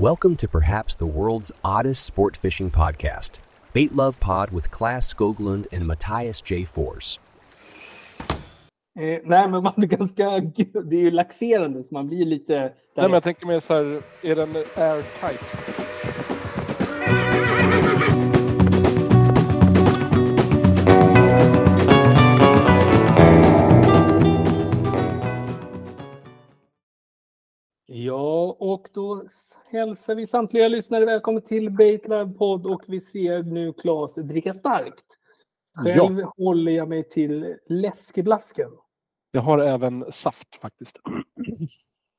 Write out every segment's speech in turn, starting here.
Welcome to perhaps the world's oddest sport fishing podcast, Bait Love Pod with Class Skoglund and Matthias J. Fors. Eh, nej, men man blir ganska... Det är ju laxerande, så man blir lite... Nej, men jag tänker mer så här, är den airtight? Och då hälsar vi samtliga lyssnare välkommen till Baitlab podd och vi ser nu Claes dricka starkt. Själv håller jag mig till läskeblasken. Jag har även saft faktiskt.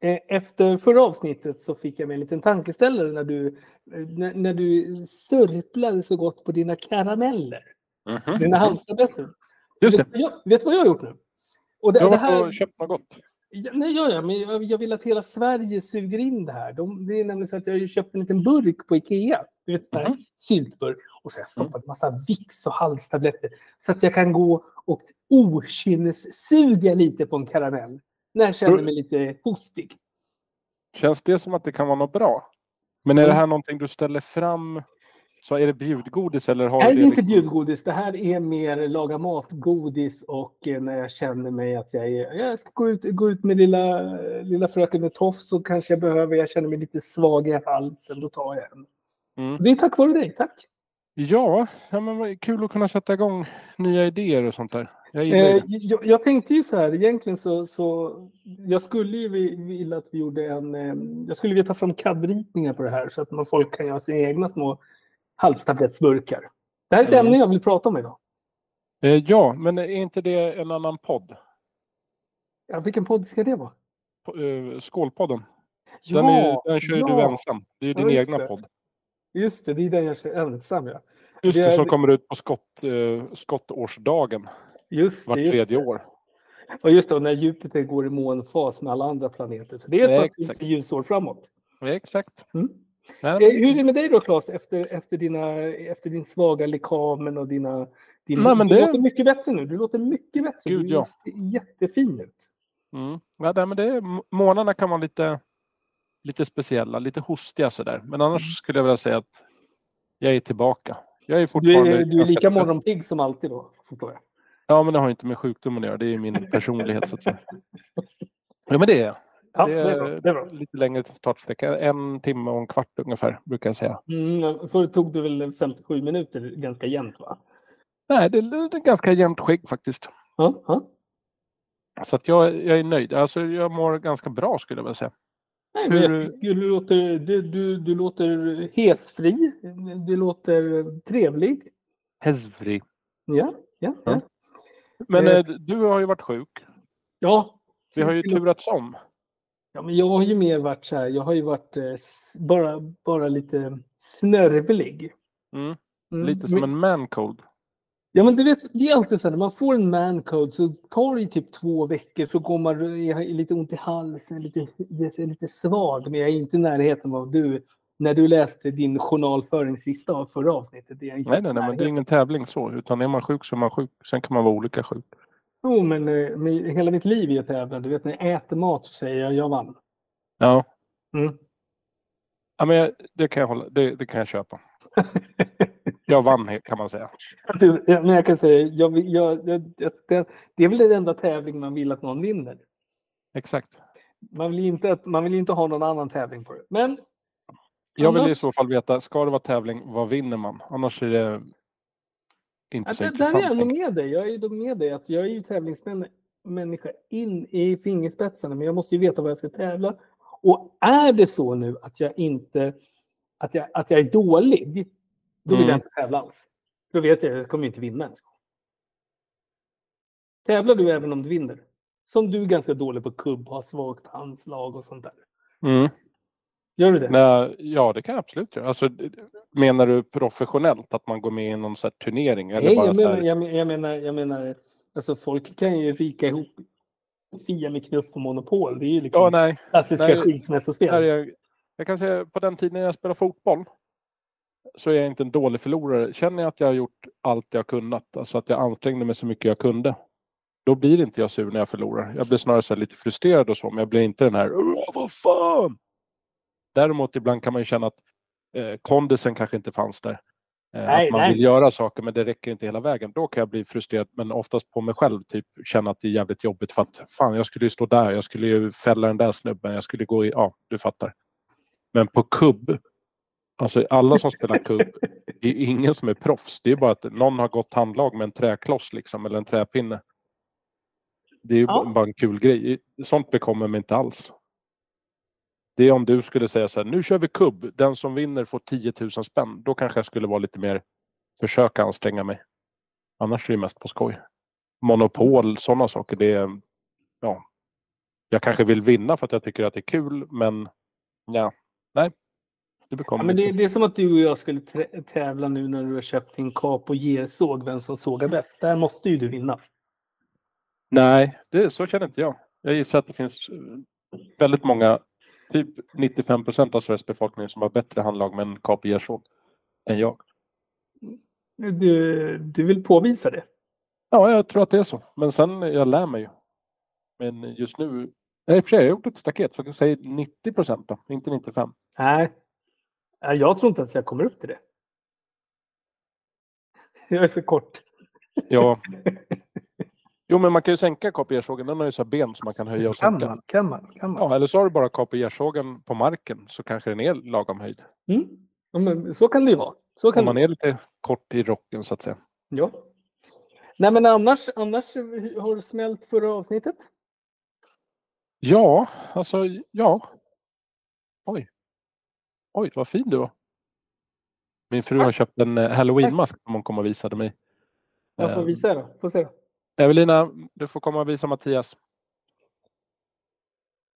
Eh, Efter förra avsnittet så fick jag mig en liten tankeställare när du, när, när du sörplade så gott på dina karameller. Dina halstabletter. Just det. jag, vet du vad jag har gjort nu? Och det, Jag det har här, varit och köpt något gott. Ja, nej, ja, ja, men jag, jag vill att hela Sverige suger in det här. De, det är nämligen så att jag har köpt en liten burk på Ikea. Du vet, Mhm. syltburk. Och så har jag stoppat massa Vicks och halstabletter. Så att jag kan gå och okynnessuga lite på en karamell. När jag känner Mm. mig lite hostig. Känns det som att det kan vara något bra? Men är det Mm. här någonting du ställer fram? Så är det bjudgodis eller har Nej, det är inte bjudgodis. Det här är mer laga mat-godis och eh, när jag känner mig att jag, är, jag ska gå ut, gå ut med lilla, lilla fröken med tofs så kanske jag behöver, jag känner mig lite svag i halsen, då tar jag en. Mm. Det är tack vare dig, tack. Ja, ja men kul att kunna sätta igång nya idéer och sånt där. Jag Eh, jag, jag tänkte ju så här, egentligen så, så jag skulle ju vi- vilja att vi gjorde en, eh, jag skulle vilja ta fram CAD-ritningar på det här så att man folk kan göra sina egna små halstablettsburkar. Det här är ett Mm. ämne jag vill prata om idag. Eh, Ja, men är inte det en annan podd? Ja, vilken podd ska det vara? På- eh, Skålpodden. Ja, Den, är, den kör ju du ja. ensam. Det är ju Ja, din just egna det. podd. Just det, det är den jag kör ensam. Ja. Just Det det, är- som kommer ut på skott, eh, skottårsdagen Just vart det, just tredje det. år. Och just det, när Jupiter går i månfas med alla andra planeter. Så det är Ja, ett par tusen ljusår framåt. Ja, exakt. Mm. Nej, Eh, Hur är det med dig då Claes, efter, efter, dina, efter din svaga lekamen och dina... Din, Nej, men Du det- låter mycket bättre nu. Du låter mycket bättre. Gud, du ja. ser jättefin ut. Mm. Ja, nej, men det månaderna kan vara lite, lite speciella, lite hostiga sådär. Men annars Mm. skulle jag vilja säga att jag är tillbaka. Jag är Du fortfarande... är, du är lika morgonpigg som alltid då, förstår jag. Ja, men det har inte med sjukdomen att göra. Det är min personlighet så att säga. Ja, men det är jag. Ja, det det är. Det är bra. lite längre startsträcka. En timme och en kvart ungefär, brukar jag säga. Mm, förr tog det väl 57 minuter ganska jämnt va? Nej, det är, det är ganska jämnt skägg faktiskt. Ja, ja. Så att jag, jag är nöjd. Alltså, jag mår ganska bra skulle jag vilja säga. Nej, jag Hur- du, låter, du, du, du låter hesfri. Du låter trevlig. Ja, ja, ja. Ja. Men Eh. eh, du har ju varit sjuk. ja. Vi har ju turats om. Ja, men jag har ju mer varit så här, jag har ju varit eh, bara, bara lite snörvlig. Mm. Mm, Lite som men, en mancold. Ja men du vet, det är alltid så här, när man får en mancode så tar det ju typ två veckor så går man, har lite ont i halsen, lite, är lite svag, men jag är inte i närheten av du, när du läste din journalföring sista av förra avsnittet. Det är Nej, nej, nej, men det är ingen tävling så. Utan är man sjuk så är man sjuk. Sen kan man vara olika sjuk. Jo, men, eh, hela mitt liv är jag tävlan. Du vet, när jag äter mat så säger jag jag vann. Ja, Mm. ja men jag- det kan jag, hålla, det, det kan jag köpa. Jag vann kan man säga. Du, men jag kan säga, jag, jag, jag, det, det är väl den enda tävling man vill att någon vinner. Exakt. Man vill inte, att- man vill inte ha någon annan tävling på det. Men Jag vill i så fall veta, ska det vara tävling, vad vinner man? Annars är det inte ja, så där, där intressant. är jag nog med dig. Jag är med dig att jag är ju tävlingsmänniska in i fingerspetsarna, men jag måste ju veta vad jag ska tävla. Och är det så nu att jag inte, att jag, att jag är dålig, då vill Mm. jag inte tävla alls. Då vet jag att jag kommer inte vinna ens. Tävlar du även om du vinner? Som du är ganska dålig på kubb, har svagt handslag och sånt där. Mm. Gör du det? Nej, ja, det kan jag absolut göra. Alltså, menar du professionellt att man går med i någon så turnering? Eller Nej, bara jag menar, här, jag, men- jag menar, jag menar, alltså folk kan ju vika ihop Fia med knuff och monopol. Det är ju liksom Ja, nej. klassiska nej, skilsmässospel. Jag, jag kan säga på den tiden jag spelade fotboll så är jag inte en dålig förlorare. Känner jag att jag har gjort allt jag kunnat, alltså att jag ansträngde mig så mycket jag kunde, då blir inte jag sur när jag förlorar. Jag blir snarare lite frustrerad och så, men jag blir inte den här "Åh, vad fan! Däremot ibland kan man ju känna att eh, kondisen kanske inte fanns där. Eh, Nej, att man nej. vill göra saker men det räcker inte hela vägen. Då kan jag bli frustrerad men oftast på mig själv. Typ känna att det är jävligt jobbigt för att fan jag skulle ju stå där. Jag skulle ju fälla den där snubben. Jag skulle gå i, ja du fattar. Men på kubb. Alltså alla som spelar kubb. Det är ingen som är proffs. Det är bara att någon har gått handlag med en träkloss liksom eller en träpinne. Det är ju Ja. bara en kul grej. Sånt bekommer mig inte alls. Det är om du skulle säga så här, nu kör vi kubb, den som vinner får 10 000 spänn. Då kanske jag skulle vara lite mer, försöka anstränga mig. Annars är det mest på skoj. Monopol, sådana saker, det är, ja. Jag kanske vill vinna för att jag tycker att det är kul, men ja, nej. Det Ja, men det, det är som att du och jag skulle tävla nu när du har köpt din kap och gersåg, vem som sågar bäst. Där måste ju du vinna. Nej, det, så känner inte jag. Jag gissar att det finns väldigt många, typ 95 procent av Sveriges befolkning som har bättre handlag med en kap och gersåg än jag. Du, du vill påvisa det. Ja, jag tror att det är så. Men sen, jag lär mig ju. Men just nu, nej, för sig, jag har gjort ett staket, så jag säga 90 procent då, inte 95. Nej. Ja, Jag tror inte att jag kommer upp till det. Jag är för kort. Ja. Jo, men man kan ju sänka kap och gersågen, den har ju så ben som man kan höja och Kan sänka. man? Kan man? Kan man? Ja, eller så har du bara kap och gersågen på marken så kanske den är lagom höjd. Mm. Ja, men så kan det ju vara. Så kan Om man det. är lite kort i rocken så att säga. Ja. Nej, men annars, annars har du smält förra avsnittet? Ja, alltså ja. Oj. Oj, vad fin du var. Min fru har köpt en eh, halloweenmask som hon kom och visade mig. Jag får Eh, visa då. Får se. då. Evelina, du får komma och visa Mattias.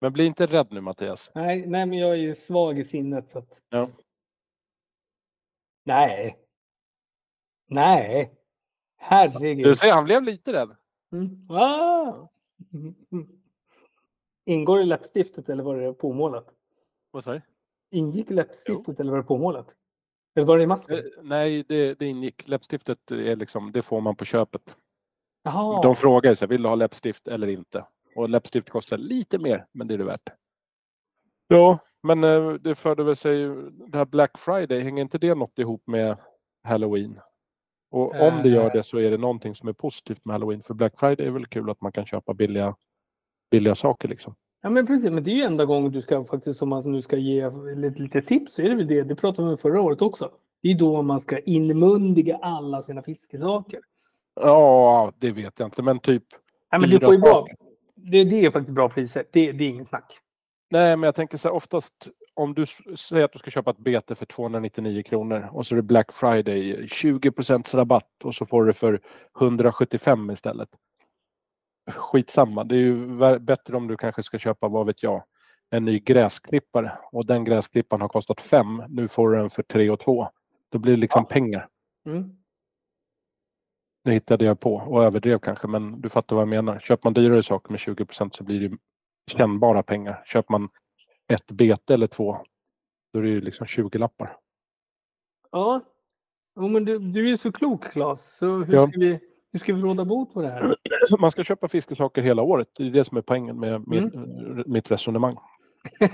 Men bli inte rädd nu Mattias. Nej, nej, men jag är svag i sinnet så att. Ja. Nej. Nej. Herregud. Du ser, han blev lite rädd. Mm. Ah. Mm. Mm. Ingår i läppstiftet eller var det påmålat? Vad sa du? Ingick läppstiftet eller var det påmålat? Eller var det i masken? Eh, Nej, det, det ingick. Läppstiftet är liksom, det får man på köpet. Jaha. De frågar sig, vill du ha läppstift eller inte? Och läppstift kostar lite mer, men det är det värt. Ja, men eh, det förde väl sig, det här Black Friday, hänger inte det något ihop med Halloween? Och om det gör Eh. det så är det någonting som är positivt med Halloween. För Black Friday är väl kul att man kan köpa billiga, billiga saker liksom. Ja men precis, men det är ju enda gången du ska faktiskt om man nu ska ge lite, lite tips så är det väl det. Det pratade vi om förra året också. Det är då man ska inmundiga alla sina fiskesaker. Ja, det vet jag inte, men typ Ja, men du får ju bra. Det, det är faktiskt bra priser. Det, det är inget snack. Nej, men jag tänker så här, oftast om du säger att du ska köpa ett bete för 299 kronor och så är det Black Friday, 20 rabatt och så får du det för 175 istället. Skitsamma, det är ju bättre om du kanske ska köpa, vad vet jag, en ny gräsklippare och den gräsklipparen har kostat 5. Nu får du den för 3 och 2. Då blir det liksom Ja. pengar. Mm. Nu hittade jag på och överdrev kanske, men du fattar vad jag menar. Köper man dyrare saker med 20% så blir det kännbara pengar. Köper man ett bete eller två, då är det liksom 20 lappar. Ja. Men du, du är så klok Claes. Så hur, Ja. ska vi, hur ska vi råda bot på det här? Man ska köpa fiskesaker hela året. Det är det som är poängen med min, mitt resonemang.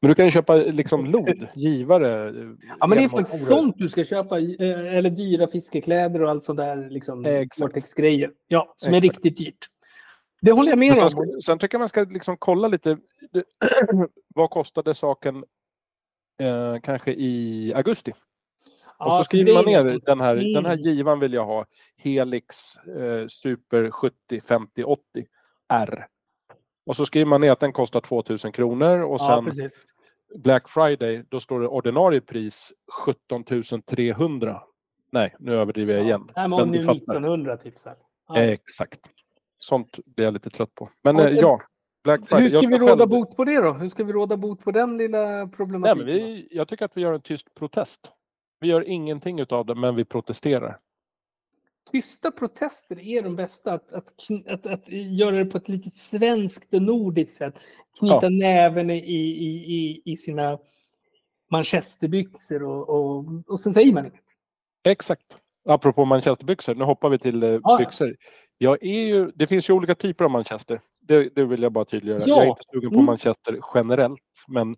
Men du kan ju köpa liksom lod, givare. ja, men det är faktiskt sånt du ska köpa. eh, Eller dyra fiskekläder och allt sånt där. Liksom. Vortex-grejer. Ja, som är Exakt. riktigt dyrt. Det håller jag med Men om. sen, sen tycker jag man ska liksom kolla lite. vad kostade saken eh, kanske i augusti? Och så så skriver man ner är- den här, den här Mm. givan vill jag ha. Helix eh, Super 70 50 80 R. Och så skriver man ner att den kostar 2000 kronor och Ja, sen precis. Black Friday då står det ordinarie pris 17 300. Nej, nu överdriver jag igen. Nej, men om det är fattar. 1900 typ. Så. Ja. Exakt. Sånt blir jag lite trött på. Men Och- eh, ja, Black Friday. Hur ska jag vi råda själv- bot på det då? Hur ska vi råda bot på den lilla Nej, problematiken? men vi, jag tycker att vi gör en tyst protest. Vi gör ingenting utav det, men vi protesterar. Tysta protester är de bästa. Att, att, att, att göra det på ett lite svenskt och nordiskt sätt. Knyta Ja. näven i, i, i, i sina manchesterbyxor och, och, och sen säger man inget. Exakt. Apropå manchesterbyxor, nu hoppar vi till eh, ja. byxor. Jag är ju, det finns ju olika typer av manchester. Det, det vill jag bara tydliggöra. Ja. Jag är inte sugen på Mm. manchester generellt. Men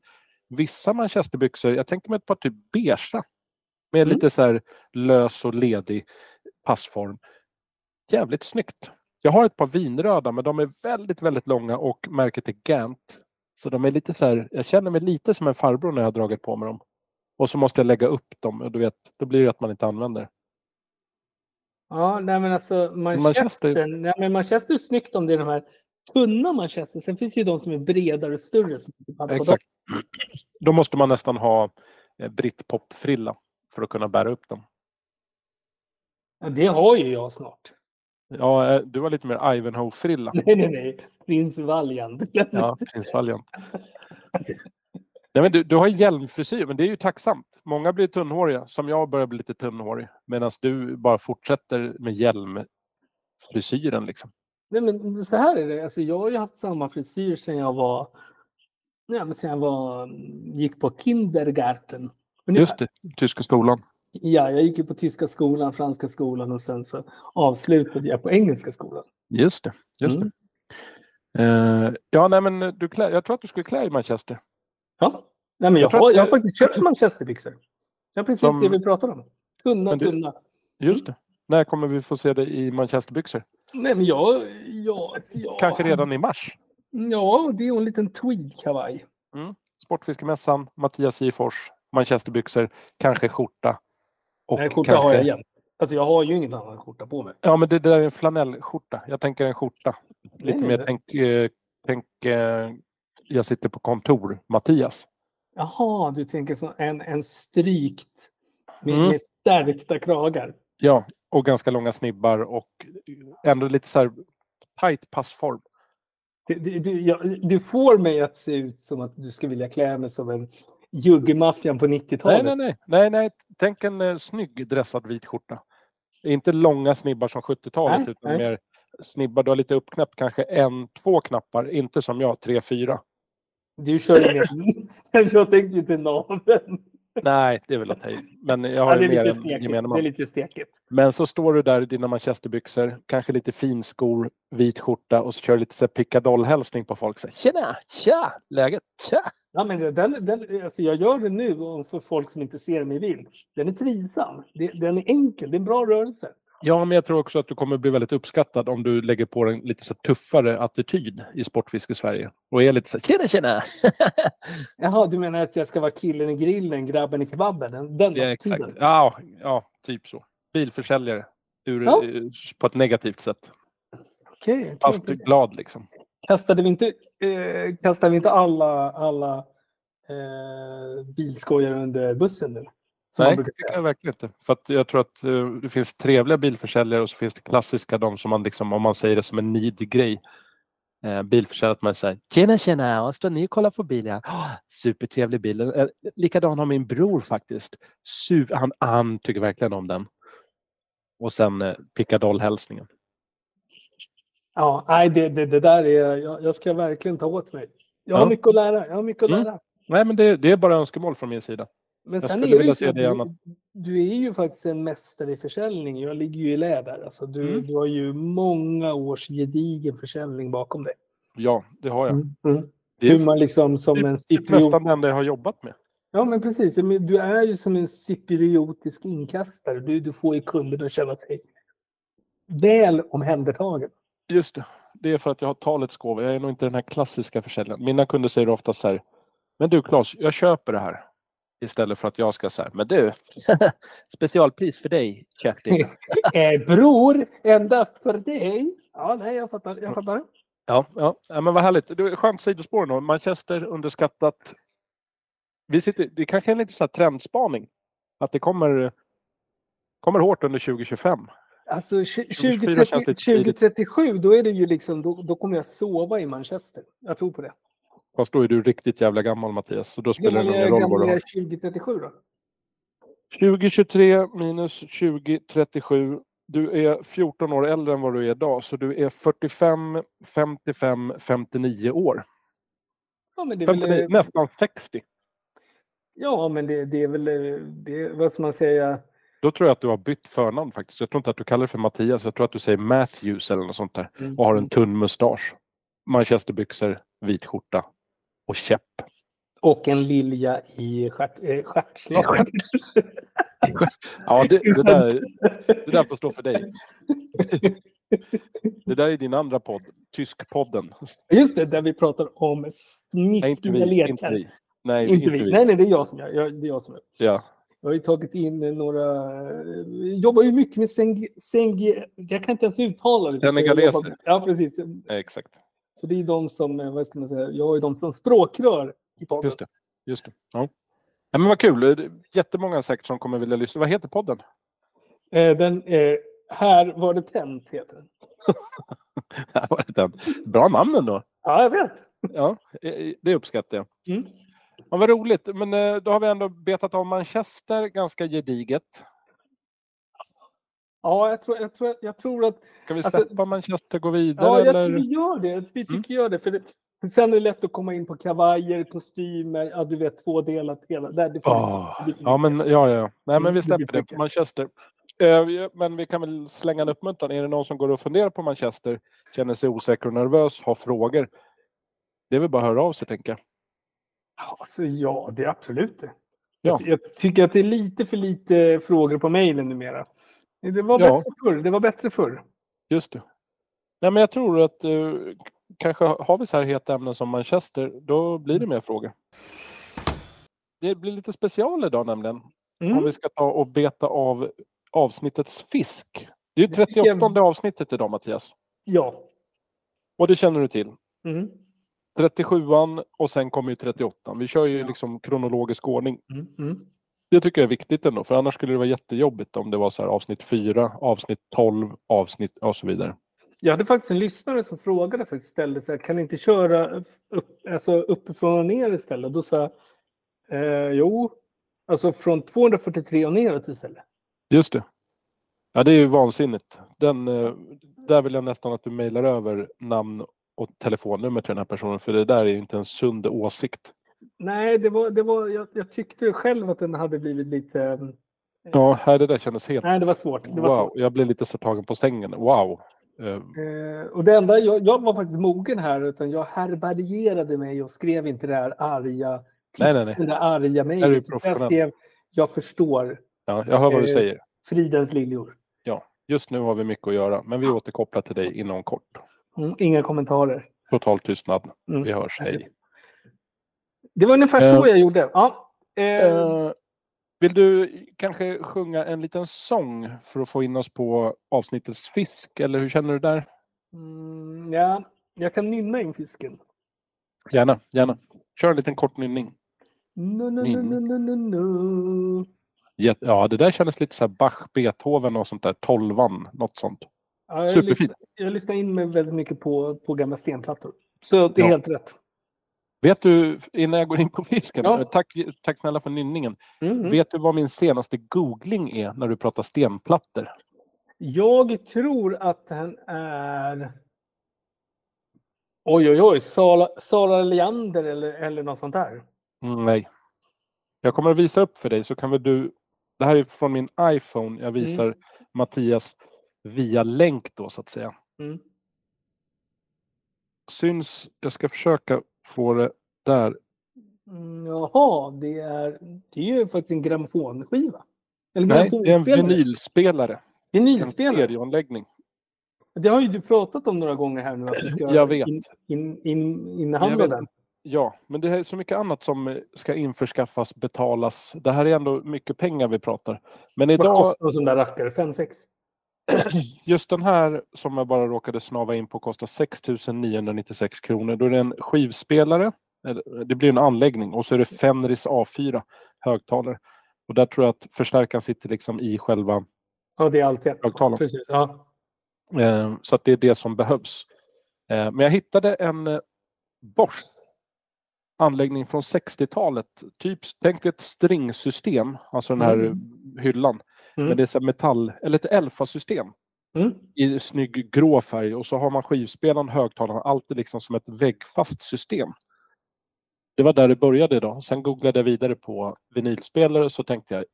vissa manchesterbyxor, jag tänker mig ett par typ beigea. Med Mm. lite så här lös och ledig passform. Jävligt snyggt. Jag har ett par vinröda men de är väldigt, väldigt långa och märket är Gant. Så de är lite så här, jag känner mig lite som en farbror när jag har dragit på mig dem. Och så måste jag lägga upp dem och du vet, då blir det att man inte använder. Ja, nej men alltså Manchester, Manchester- Nej, men Manchester är snyggt om det är de här tunna Manchester. Sen finns det ju de som är bredare och större. Som. Exakt. Då måste man nästan ha eh, brittpop-frilla för att kunna bära upp dem. Ja, det har ju jag snart. Ja, eh, du har lite mer Ivanhoe-frilla. Nej, nej, nej. Prins Valiant. Ja, prins Valiant. Nej, men du, du har hjälmfrisyr, men det är ju tacksamt. Många blir tunnhåriga, som jag börjar bli lite tunnhårig. Medan du bara fortsätter med hjälmfrisyren. Liksom. Nej, men så här är det. Alltså, jag har ju haft samma frisyr sedan jag var... Ja, men sen jag var, gick på kindergarten. Ungefär. Just det, tyska skolan. Ja, jag gick ju på tyska skolan, franska skolan och sen så avslutade jag på engelska skolan. Just det. Just Mm. det. Eh, ja, nej, men du klä, jag tror att du skulle klä i Manchester. Ja. Nej, men jag, Jag har, jag har det- faktiskt köpt manchesterbyxor. Ja, precis Som- det vi pratar om. Tunna, du- tunna. Just det. När kommer vi få se dig i Manchesterbyxor? Nej, men jag... Ja, ja, Kanske redan i mars? Ja, det är en liten tweedkavaj. Sportfiskemässan, Mattias J Fors, Manchesterbyxor, kanske skjorta. Och Nej, skjorta kanske... har jag jämt. Alltså jag har ju ingen annan skjorta på mig. Ja, men det där är en flanellskjorta. Jag tänker en skjorta. Lite Nej, mer, det- tänk, eh, tänk eh, jag sitter på kontor, Mattias. Jaha, du tänker som en, en strykt med, Mm. med stärkta kragar. Ja, och ganska långa snibbar och ändå lite så här tight passform. Du, du, du, jag, du får mig att se ut som att du ska vilja klä mig som en juggmaffian på Nej, 90-talet. nej, nej, nej, nej. Tänk en eh, snygg dressad vit skjorta. Inte långa snibbar som 70-talet Nej, utan nej. mer snibbar. Du har lite uppknäppt, kanske en, två knappar. Inte som jag, tre, fyra. Du kör ingen... jag tänkte till naveln. Nej, det är väl att ta. Men jag Ja, har det, ju är mer stekigt. gemene det är man. lite stekigt. Men så står du där i dina manchesterbyxor, kanske lite finskor, vit skjorta och så kör du lite så här pickadoll-hälsning på folk. Så här, Tjena! Tja! Läget? Tja! Ja, men den, den, alltså jag gör det nu för folk som inte ser mig bild. Den är trivsam. Den är enkel. Det är en bra rörelse. Ja, men jag tror också att du kommer bli väldigt uppskattad om du lägger på en lite så tuffare attityd i Sportfiske Sverige. Och är lite så tjena tjena! Jaha, du menar att jag ska vara killen i grillen, grabben i kebaben? Den, den ja, exakt. Ja, ja, typ så. Bilförsäljare. Ur, Ja. eh, På ett negativt sätt. Okej, okej, Fast glad liksom. Kastade vi inte, eh, kastade vi inte alla, alla eh, bilskojar under bussen nu? Nej, det säga. jag verkligen inte. För att jag tror att eh, det finns trevliga bilförsäljare och så finns det klassiska, de som man liksom, om man säger det som en nidig grej. Eh, bilförsäljare, att man säger tjena tjena, och står ni och kollar på bilen? Oh, supertrevlig bil. Eh, likadan har min bror faktiskt. Su- han, han tycker verkligen om den. Och sen eh, pickadoll-hälsningen. Ja, nej, det, det, det där är, jag, jag ska verkligen ta åt mig. Jag har Ja. mycket att lära. Jag har mycket att Mm. lära. Nej, men det, det är bara önskemål från min sida. Men Jag sen är det så det du, du är ju faktiskt en mästare i försäljning. Jag ligger ju i lä där. Alltså du, Mm. du har ju många års gedigen försäljning bakom dig. Ja, det har jag. Mm. Mm. Det är Hur man liksom som det en är cypriot... nästan det enda jag har jobbat med. Ja, men precis. Du är ju som en cypriotisk inkastare. Du, du får ju kunden att känna sig väl omhändertagen. Just det. Det är för att jag har talets gåva. Jag är nog inte den här klassiska försäljaren. Mina kunder säger ofta så här. Men du Claes, jag köper det här. Istället för att jag ska säga, men du, specialpris för dig, Kerstin. Eh, bror, endast för dig. Ja, nej, jag fattar. Jag fattar. Ja, ja. ja, men vad härligt. Det är skönt sidospår nu. Manchester underskattat. Vi sitter, det kanske är en lite så här trendspaning. Att det kommer, kommer hårt under 2025. Alltså tju- 2024 2030, känns lite tidigt. 2037, då är det ju liksom, då, då kommer jag sova i Manchester. Jag tror på det. Fast då är du riktigt jävla gammal Mattias. Så då spelar det gammal ingen är, roll vad gammal du har. 2037 då? 2023 minus 2037. Du är 14 år äldre än vad du är idag. Så du är 45, 55, 59 år. Ja, men det är väl, 59, eh, nästan 60. ja, men det, det är väl, eh, det, vad ska man säga? Då tror jag att du har bytt förnamn faktiskt. Jag tror inte att du kallar dig för Mattias. Jag tror att du säger Matthews eller något sånt där. Mm. Och har en tunn mustasch. manchesterbyxor, vit skjorta och käpp. Och en lilja i äh, stjärtslaget. Ja, det, det, där, det där får stå för dig. Det där är din andra podd, Tyskpodden. Just det, där vi pratar om Nej, smiskiga lekar. Inte vi. Nej, Inte inte vi. vi. Nej, nej, det är jag som gör. Jag, det är jag som gör. Ja. Jag har ju tagit in några... Jag jobbar ju mycket med Seng... Seng jag kan inte ens uttala det. Senegaleser. Ja, precis. Nej, exakt. Så det är de som, eh, vad ska man säga, jag är de som språkrör i podden. Just det. Just det. Ja. Ja, men vad kul. Det är Jättemånga säkert som kommer vilja lyssna. Vad heter podden? Eh, Den, eh, här var det tänt, heter den. Här var det den. Bra namn ändå. Ja, jag vet. Ja, eh, det uppskattar jag. Mm. Ja, vad roligt. Men eh, då har vi ändå betat av Manchester ganska gediget. Ja, jag tror, jag tror, jag tror att... Ska vi Alltså- släppa Manchester gå vidare? Ja, jag eller? tror vi gör det. Vi tycker Mm. gör det. För det, sen är det lätt att komma in på kavajer, kostymer, ja du vet tvådelat hela. Där, det för ja, men, ja, ja. Nej, men Mm, vi släpper det. Manchester. Eh, Men vi kan väl slänga en uppmuntran. Är det någon som går och funderar på Manchester, känner sig osäker och nervös, har frågor? Det är väl bara att höra av sig, tänker jag. Alltså, ja, det är absolut det. Ja. Jag, jag tycker att det är lite för lite frågor på mejlen numera. Det var Ja. bättre förr. Det var bättre förr. Just det. Nej, men jag tror att eh, kanske har vi så här heta ämnen som Manchester, då blir det mer frågor. Det blir lite special idag nämligen. Om Mm. vi ska ta och beta av avsnittets fisk. Det är ju Det tycker jag- 38 avsnittet idag Mattias. Ja. Och det känner du till. Mm. 37an och sen kommer ju 38 Vi kör ju liksom kronologisk ordning. Mm. Mm. Det tycker jag är viktigt ändå, för annars skulle det vara jättejobbigt om det var så här avsnitt 4, avsnitt 12, avsnitt och så vidare. Jag hade faktiskt en lyssnare som frågade faktiskt ställde så här, kan ni inte köra upp, alltså uppifrån och ner istället? Då sa jag, eh, jo, alltså från 243 och neråt istället. Just det. Ja, det är ju vansinnigt. Den, eh, där vill jag nästan att du mejlar över namn och telefonnummer till den här personen, för det där är ju inte en sund åsikt. Nej, det var, det var, jag, jag tyckte själv att den hade blivit lite... eh, Ja, här det där kändes helt... Nej, det var svårt. Det var wow, svårt. jag blev lite så tagen på sängen. Wow. Eh, Eh, och det enda, jag, jag var faktiskt mogen här, utan jag härbärgerade mig och skrev inte det här arga, Nej, nej, nej. det där arga mejlet. Jag skrev, jag förstår, ja, jag hör vad du Eh, säger. fridens liljor. Ja, just nu har vi mycket att göra, men vi återkopplar till dig inom kort. Mm, inga kommentarer. Total tystnad. Mm, Vi hörs. Hej. Det var ungefär så jag gjorde. Ja, Eh, vill du kanske sjunga en liten sång för att få in oss på avsnittets fisk, eller hur känner du där? mm, ja, jag kan nynna in fisken. Gärna, gärna. Kör en liten kort nynning. No, no, no, Nynning. no, no, no, no. Ja, det där kändes lite så här Bach, Beethoven och sånt där. Tolvan, något sånt. Ja, jag, Superfint. lyssnar, jag lyssnar in mig väldigt mycket på, på gamla stenplattor. Så det är Ja. helt rätt. Vet du, innan jag går in på fisken, Ja. eh, tack, tack snälla för nynningen. Mm. Vet du vad min senaste googling är när du pratar stenplattor? Jag tror att den är... Oj, oj, oj. Sara, Sara Leander eller, eller något sånt där. Mm, nej. Jag kommer att visa upp för dig så kan väl du... Det här är från min iPhone. Jag visar Mattias via länk då så att säga. Mm. Syns... Jag ska försöka få det där. Mm, Jaha, det är, det är ju faktiskt en grammofonskiva. Eller Nej, det är en grammofonspelare. vinylspelare. En Vinylspelare. stereoanläggning. Det har ju du pratat om några gånger här nu. Att du ska Jag vet. In, in, in, inhandla den. Ja, men det är så mycket annat som eh, ska införskaffas, betalas. Det här är ändå mycket pengar vi pratar. Men Vad idag, kostar en sån där rackare? 5-6? just den här som jag bara råkade snava in på kostar 6 996 kronor. Då är det en skivspelare, det blir en anläggning och så är det Fenris A4 högtalare. Och där tror jag att förstärkaren sitter liksom i själva, Ja, det är allt ett. Högtalaren. Precis. Ja. eh, så att det är det som behövs. Eh, men jag hittade en eh, Bosch anläggning från 60-talet. Typ, tänk ett stringsystem, alltså den här Mm. hyllan. Mm. Men det är så metall, eller ett Elfa-system Mm. i snygg grå färg och så har man skivspelaren, högtalarna, allt är liksom som ett väggfast system. Det var där det började idag. Sen googlade jag vidare på vinylspelare så tänkte jag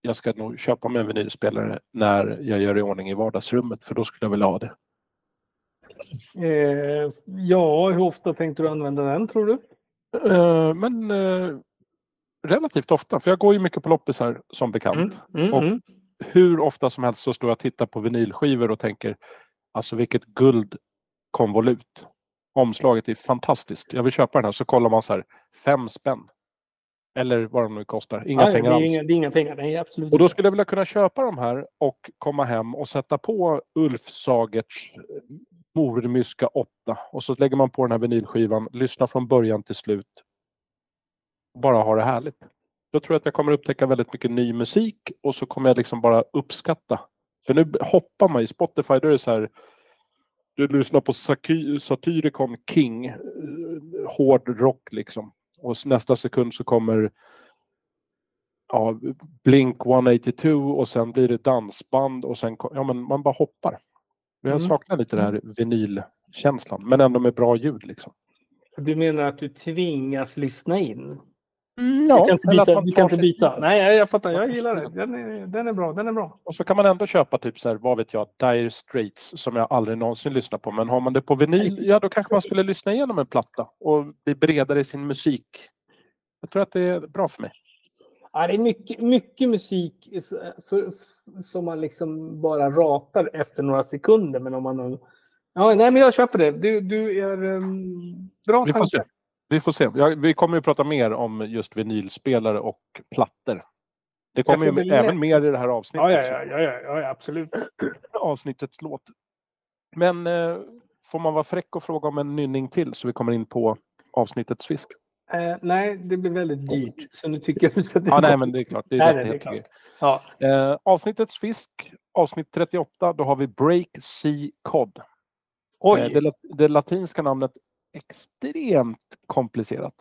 jag ska nog köpa mig en vinylspelare när jag gör i ordning i vardagsrummet för då skulle jag vilja ha det. Eh, ja, hur ofta tänkte du använda den tror du? Eh, men eh, relativt ofta, för jag går ju mycket på loppisar som bekant. Mm, Och- mm. Hur ofta som helst så står jag och tittar på vinylskivor och tänker alltså vilket guldkonvolut. Omslaget är fantastiskt. Jag vill köpa den här. Så kollar man så här, fem spänn. Eller vad de nu kostar. Inga ja, pengar det, är alls. inga, det är inga pengar, nej absolut Och då skulle jag vilja kunna köpa de här och komma hem och sätta på Ulf Sagerts eh, Mormyska 8 och så lägger man på den här vinylskivan, lyssnar från början till slut. Bara ha det härligt. Då tror jag att jag kommer upptäcka väldigt mycket ny musik och så kommer jag liksom bara uppskatta. För nu hoppar man i Spotify, då är det så här du lyssnar på Satyricon King, eh, hård rock liksom. Och nästa sekund så kommer ja, Blink 182 och sen blir det dansband och sen, ja men man bara hoppar. Jag Mm. saknar lite den här vinylkänslan, men ändå med bra ljud liksom. Du menar att du tvingas lyssna in? Ja, du kan inte byta. Du kan inte byta. Nej, jag, jag fattar. Jag gillar det. Den är, den är bra. Den är bra. Och så kan man ändå köpa typ så här, vad vet jag, Dire Straits som jag aldrig någonsin lyssnar på. Men har man det på vinyl, ja då kanske man skulle lyssna igenom en platta och bli bredare i sin musik. Jag tror att det är bra för mig. Ja, det är mycket, mycket musik för, f- som man liksom bara ratar efter några sekunder. Men om man... Ja, nej, men jag köper det. Du, du är um, bra Vi får se. Vi får se. Vi kommer ju prata mer om just vinylspelare och plattor. Det kommer ju bli även mer i det här avsnittet. Ja, ja, ja, ja, ja, absolut. avsnittets låt. Men eh, får man vara fräck och fråga om en nynning till så vi kommer in på avsnittets fisk? Eh, nej, det blir väldigt dyrt. Så nu tycker jag så det Ja, nej, men det är klart. Det är Nej, det är klart. Ja. Eh, avsnittets fisk, avsnitt 38, då har vi Break Sea Cod. Oj, Eh, det, det latinska namnet extremt komplicerat.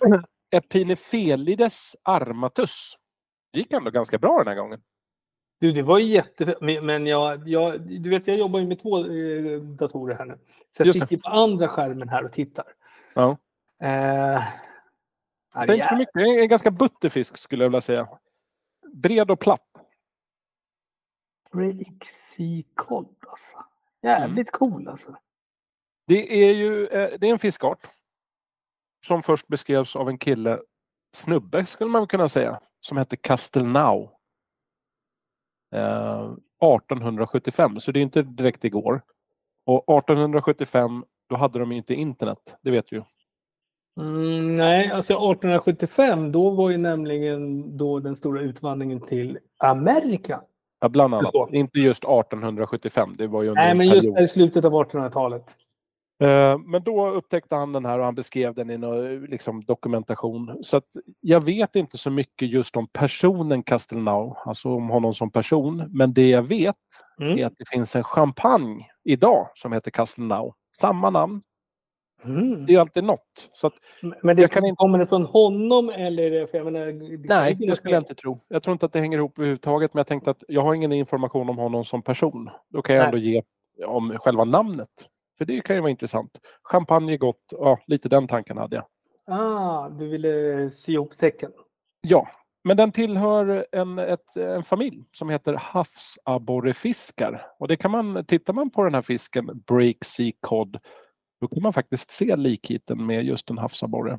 Epinefelides armatus. Det gick ändå ganska bra den här gången. du, det var jättefint. Men, jag, jag, du vet, jag jobbar ju med två eh, datorer här nu. Så jag Just sitter ju på andra skärmen här och tittar. Ja. Eh, det Tänk för mycket. Det är en ganska butterfisk skulle jag vilja säga. Bred och platt. Break Sea Cod alltså. Jävligt cool alltså. Det är ju eh, det är en fiskart. Som först beskrevs av en kille, snubbe skulle man kunna säga, som hette Castelnau. Eh, 1875, så det är inte direkt igår. Och 1875, då hade de ju inte internet, det vet du ju. Mm, nej, alltså 1875 då var ju nämligen då den stora utvandringen till Amerika. Ja, bland annat. Inte just 1875, det var ju Nej, en men just period. där i slutet av 1800-talet. Eh, Men då upptäckte han den här och han beskrev den i någon liksom, dokumentation. Så jag vet inte så mycket just om personen Castelnau, alltså om honom som person. Men det jag vet Mm. är att det finns en champagne idag som heter Castelnau. Samma namn, Mm. det är alltid något. Så Men det kan inte- kommer det från honom eller? För jag menar, det nej, det skulle jag inte tro. Jag tror inte att det hänger ihop överhuvudtaget, men jag tänkte att jag har ingen information om honom som person. Då kan jag Nej. ändå ge om själva namnet. För det kan ju vara intressant. Champagne är gott, ja, lite den tanken hade jag. Ah, du ville sy ihop säcken. Ja, men den tillhör en, ett, en familj som heter havsabborrefiskar. Och det kan man, tittar man på den här fisken, Break Sea Cod, då kan man faktiskt se likheten med just en havsabborre.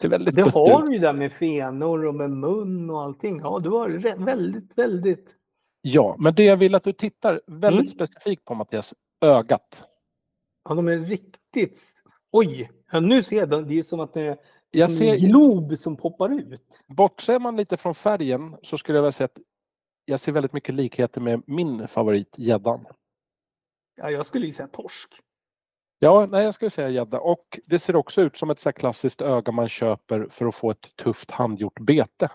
Det är väldigt Det har du ju där med fenor och med mun och allting. Ja, du har väldigt, väldigt. Ja, men det jag vill att du tittar väldigt Mm. specifikt på Mattias, ögat. Ja, de är riktigt... Oj, ja, nu ser jag. Det är som att det är Jag en ser, glob som poppar ut. bortser man lite från färgen så skulle jag vilja säga att jag ser väldigt mycket likheter med min favorit, gäddan. Ja, jag skulle ju säga torsk. Ja, nej, jag skulle säga gädda. Och det ser också ut som ett så klassiskt öga man köper för att få ett tufft handgjort bete.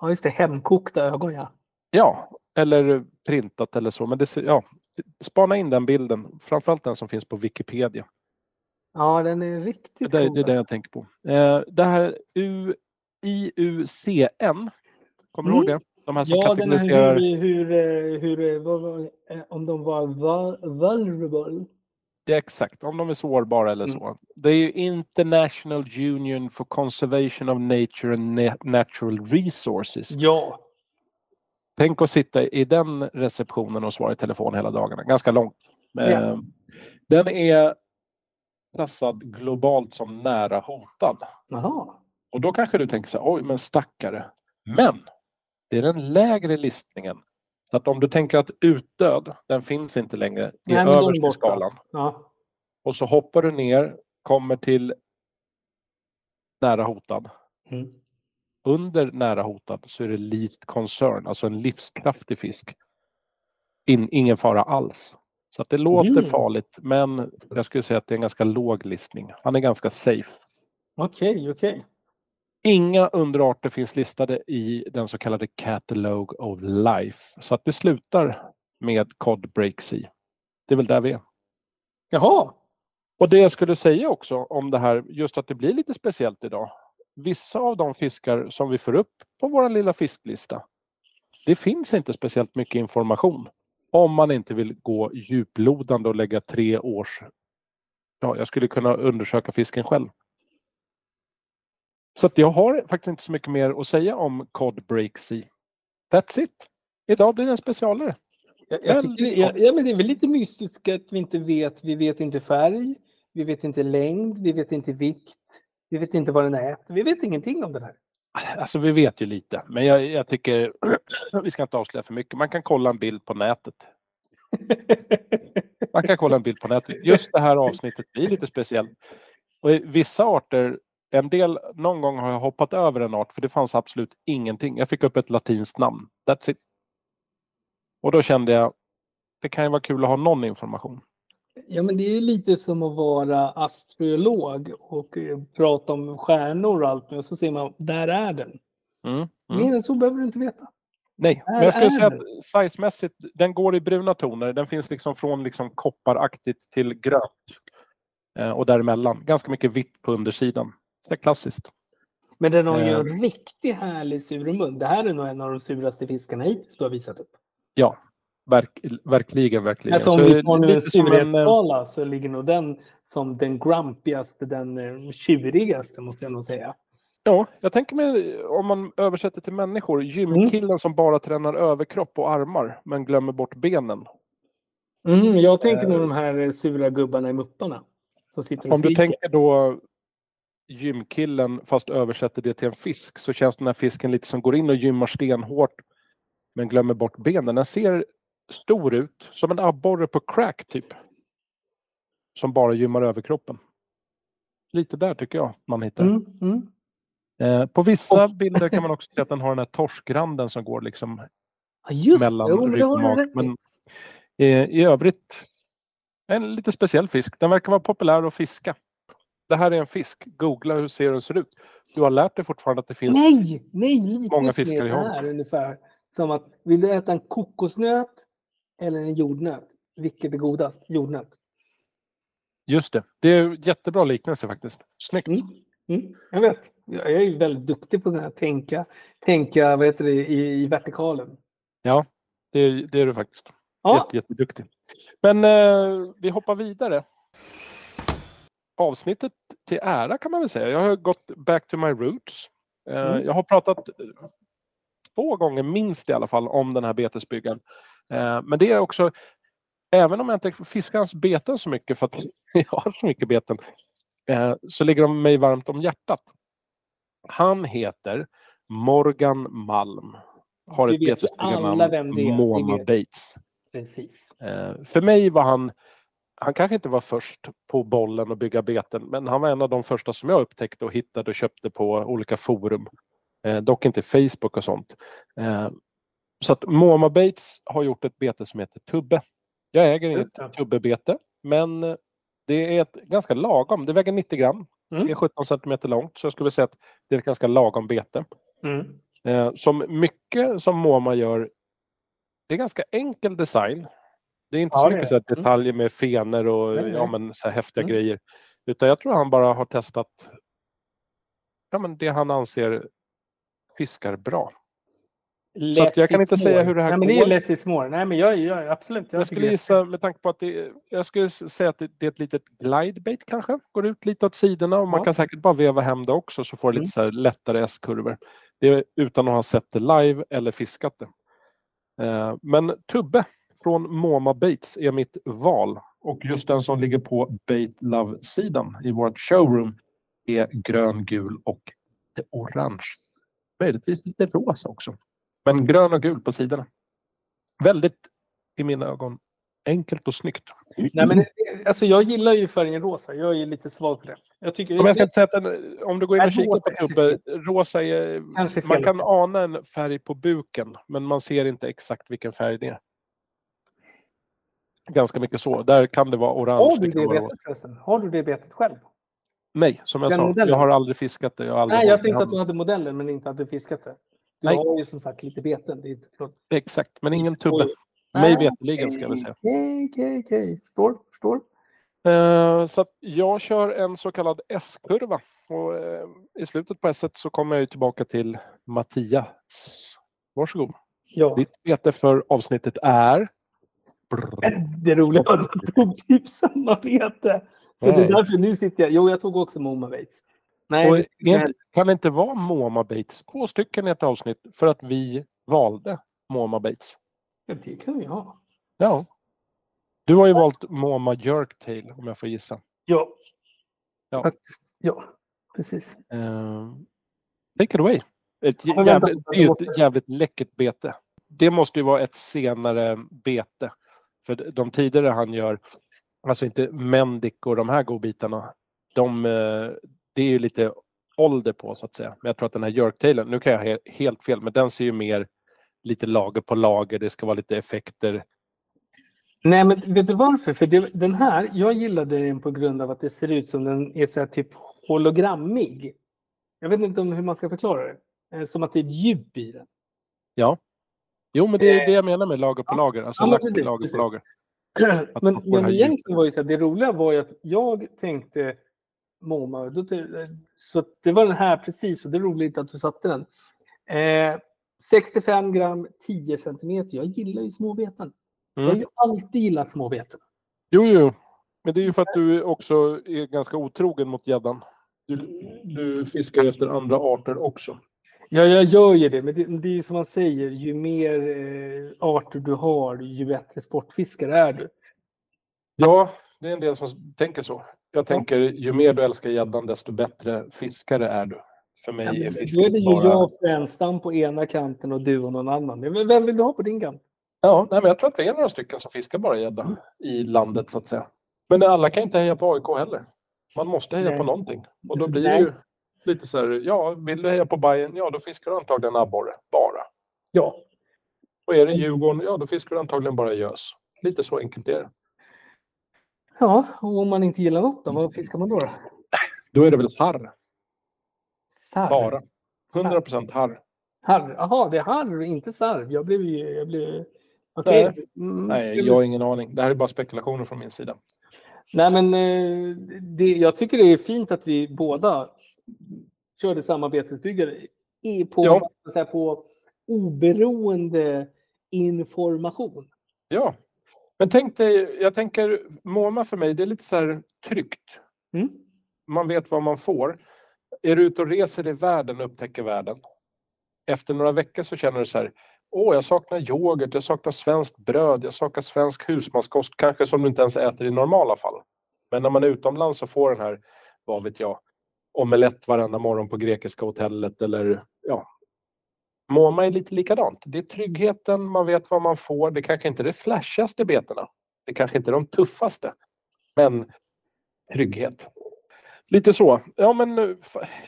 Ja, just det. Hemkokta ögon, ja. Ja, eller printat eller så. Men det ser, ja, spana in den bilden. Framförallt den som finns på Wikipedia. Ja, den är Det, riktigt är- cool. det är det jag tänker på. Eh, det här U, IUCN, kommer du ihåg det? De här som Ja, den här kategoriserar... hur, hur, eh, hur, eh, vad, eh, om de var vul- vulnerable. Ja, exakt, om de är sårbara eller Mm. så. Det är ju International Union for Conservation of Nature and Na- Natural Resources. Ja. Tänk att sitta i den receptionen och svara i telefon hela dagarna. Ganska långt. Eh, Den är klassad globalt som nära hotad. Jaha. Och då kanske du tänker så här, oj men stackare. Men det är den lägre listningen. Så att om du tänker att utdöd, den finns inte längre. I borta. skalan. Ja. Och så hoppar du ner, kommer till nära hotad. Mm. Under nära hotad så är det least concern, alltså en livskraftig fisk. In, ingen fara alls. Så att det låter Mm. farligt, men jag skulle säga att det är en ganska låg listning. Han är ganska safe. Okej, okej. Inga underarter finns listade i den så kallade Catalog of Life. Så att det slutar med Cod Break Sea. Det är väl där vi är. Jaha. Och det jag skulle säga också om det här, just att det blir lite speciellt idag. Vissa av de fiskar som vi får upp på vår lilla fisklista, det finns inte speciellt mycket information. Om man inte vill gå djuplodande och lägga tre års... Ja, jag skulle kunna undersöka fisken själv. Så jag har faktiskt inte så mycket mer att säga om Cod Break Sea. That's it. Idag blir det en specialare. Jag, jag tycker, Väldigt det- ja, gott. ja, men det är väl lite mystiskt att vi inte vet. Vi vet inte färg, vi vet inte längd, vi vet inte vikt, vi vet inte vad den äter. Vi vet ingenting om den här. Alltså vi vet ju lite, men jag, jag tycker vi ska inte avslöja för mycket. Man kan kolla en bild på nätet. Man kan kolla en bild på nätet. Just det här avsnittet blir lite speciellt. Och vissa arter, en del, någon gång har jag hoppat över en art för det fanns absolut ingenting. Jag fick upp ett latinskt namn. That's it. Och då kände jag, det kan ju vara kul att ha någon information. Ja, men det är ju lite som att vara astrolog och eh, prata om stjärnor och allt. Och så ser man, där är den. Mm. Mm. Mer än så behöver du inte veta. Nej, men Där jag skulle säga att sizemässigt, den går i bruna toner. Den finns liksom från liksom kopparaktigt till grönt. Eh, och däremellan. Ganska mycket vitt på undersidan. Så det är klassiskt. Men den har ju Eh. en riktigt härlig sur mun. Det här är nog en av de suraste fiskarna hittills du har visat upp. Ja, verk, verkligen, verkligen. Alltså om vi tar en en, eh, surhetsskala så ligger nog den som den grumpigaste, den eh, tjurigaste måste jag nog säga. Ja, jag tänker mig om man översätter till människor. Gymkillen som bara tränar överkropp och armar men glömmer bort benen. Mm, jag tänker nog Eh. de här eh, sura gubbarna i Mupparna. Som sitter och Om du skriker. tänker då gymkillen fast översätter det till en fisk så känns den här fisken lite som går in och gymmar stenhårt men glömmer bort benen. Den ser stor ut, som en abborre på crack typ. Som bara gymmar överkroppen. Lite där tycker jag man hittar. Mm, mm. Eh, på vissa bilder kan man också se att den har den här torskranden som går liksom just mellan. Jo, rygg och mag. Men eh, i övrigt en lite speciell fisk. Den verkar vara populär att fiska. Det här är en fisk. Googla hur ser den ser ut. Du har lärt dig fortfarande att det finns... Nej, nej, liknelsen många fiskar i här ungefär. Som att, vill du äta en kokosnöt eller en jordnöt? Vilket är godast? Jordnöt. Just det. Det är jättebra liknelse faktiskt. Snyggt. Mm. Mm, jag vet. Jag är ju väldigt duktig på här tänka, tänka vad heter det, i, i vertikalen. Ja, det är, det är du faktiskt. Ja, Jätte, jätteduktig. Men eh, vi hoppar vidare. Avsnittet till ära kan man väl säga. Jag har gått back to my roots. Eh, Mm. Jag har pratat två gånger minst i alla fall om den här betesbyggaren. Eh, men det är också, även om jag inte fiskar hans beten så mycket för att jag har så mycket beten, eh, så ligger de mig varmt om hjärtat. Han heter Morgan Malm. Har ett. Vi Mona. Bates. precis. Eh, för mig var han, han kanske inte var först på bollen att bygga beten, men han var en av de första som jag upptäckte och hittade och köpte på olika forum. Dock inte Facebook och sånt. Så att Moma Bates har gjort ett bete som heter Tubbe. Jag äger inget. Tubbebete, men det är ett ganska lagom. Det väger 90 gram. Mm. Det är 17 centimeter långt, så jag skulle säga att det är ett ganska lagom bete. Mm. Eh, som mycket som MoMA gör, det är ganska enkel design. Det är inte Ja, så mycket så här. Mm. detaljer med fenor och Nej, ja, nej. men, så här häftiga Mm. grejer. Utan jag tror han bara har testat ja, men det han anser fiskar bra. Så jag kan inte säga more. hur det här Nej, men det går. är less is more. Nej, men jag, jag absolut. Jag skulle gissa med tanke på att det, jag skulle säga att det, det är ett litet glidebait kanske. Går ut lite åt sidorna och man Ja. kan säkert bara veva hem det också så får det Mm. lite så här lättare S-kurvor. Det är utan att ha sett det live eller fiskat det. Eh, men Tubbe från Moma Bates är mitt val. Och just den som ligger på Bait Love-sidan i vårt showroom är grön, gul och orange. Möjligtvis lite rosa också. Men grön och gul på sidorna. Väldigt, i mina ögon, enkelt och snyggt. Nej, men, alltså, jag gillar ju färgen rosa. Jag är lite svag för det. Jag tycker, Om, jag ska säga att den, om du går in och kikar på Tubbe, rosa är... Man kan ana en färg på buken, men man ser inte exakt vilken färg det är. Ganska mycket så. Där kan det vara orange. har du det betet förresten? Har du det betet själv? Nej, som jag Den sa. modellen? Jag har aldrig fiskat det. Jag aldrig Nej, jag tänkte att du hade modellen men inte hade fiskat det. Du Nej. har ju som sagt lite beten. Det är inte klart. Exakt, men ingen tubbe. Mig veterligen ska vi säga. Okej, okej, okej. Förstår, förstår. Eh, Så jag kör en så kallad S-kurva. Och eh, I slutet på S så kommer jag tillbaka till Mattias. Varsågod. Ja. Ditt bete för avsnittet är... Brr. Det roliga var att jag tog typ samma bete. Så det är därför nu sitter jag. Jo, jag tog också Moma Bates. Nej, Och det- kan det inte vara Moma Bates? Två stycken i ett avsnitt för att vi valde Moma Bates. det kan vi ha. Ja. Du har ju valt Moma Jerktail om jag får gissa. Ja. Ja. Faktiskt. Ja, precis. Uh, take it away. Ett Ja, vänta, jävligt, det är ju ett jävligt läckert bete. Det måste ju vara ett senare bete. För de- tidigare han gör, alltså inte Mendik och de här godbitarna, de, eh, det är ju lite ålder på så att säga. Men jag tror att den här Jerktailen, nu kan jag ha he- helt fel, men den ser ju mer lite lager på lager, det ska vara lite effekter. Nej, men vet du varför? För det, den här, jag gillade den på grund av att det ser ut som den är så typ hologrammig. Jag vet inte om hur man ska förklara det. Eh, Som att det är ett djup i den. Ja. Jo, men det är det jag menar med lager på lager, alltså Ja, precis, lager precis. på lager. Att men men egentligen var ju så här, det roliga var ju att jag tänkte MoMA, så det var den här precis och det är roligt att du satte den. Eh, 65 gram, 10 centimeter. Jag gillar ju småbeten. Jag har Mm. ju alltid gillat småbeten. Jo, jo. Men det är ju för att du också är ganska otrogen mot gäddan. Du, du fiskar efter andra arter också. Ja, jag gör ju det, men det, det är ju som man säger, ju mer eh, arter du har, ju bättre sportfiskare är du. Ja, det är en del som tänker så. Jag tänker ju mer du älskar gäddan desto bättre fiskare är du. För mig Ja, är men Då är fisket det ju bara... jag och Frändstam på ena kanten och du och någon annan. Men Vem vill du ha på din kant? Ja, nej, men jag tror att vi är några stycken som fiskar bara gädda i landet så att säga. Men alla kan inte heja på AIK heller. Man måste heja Nej. på någonting. Och då blir det Nej. ju lite så här, ja, vill du heja på Bayern, ja då fiskar du antagligen abborre, bara. Ja. Och är det Djurgården, ja då fiskar du antagligen bara gös. Lite så enkelt är det. Ja, och om man inte gillar något då, vad fiskar man då? då? Då är det väl harr, Sarv. bara. 100 procent harr. Harr. Jaha, det är harr, inte sarv. Jag blev ju... Jag blev... Okej. Nej. Mm, Nej, jag har ingen aning. Det här är bara spekulationer från min sida. Nej, men eh, det, jag tycker det är fint att vi båda körde samarbetesbyggare på, Ja. på oberoende information. Ja, men tänk dig, jag tänker MoMA för mig, det är lite så här tryggt. Mm. Man vet vad man får. Är du ute och reser i världen och upptäcker världen. Efter några veckor så känner du så här, åh, jag saknar yoghurt, jag saknar svenskt bröd, jag saknar svensk husmanskost, kanske som du inte ens äter i normala fall. Men när man är utomlands så får den här, vad vet jag, omelett varenda morgon på grekiska hotellet eller ja. MoMA är lite likadant. Det är tryggheten, man vet vad man får. Det kanske inte är det flashigaste betena. Det kanske inte är de tuffaste. Men trygghet. Lite så. Ja, men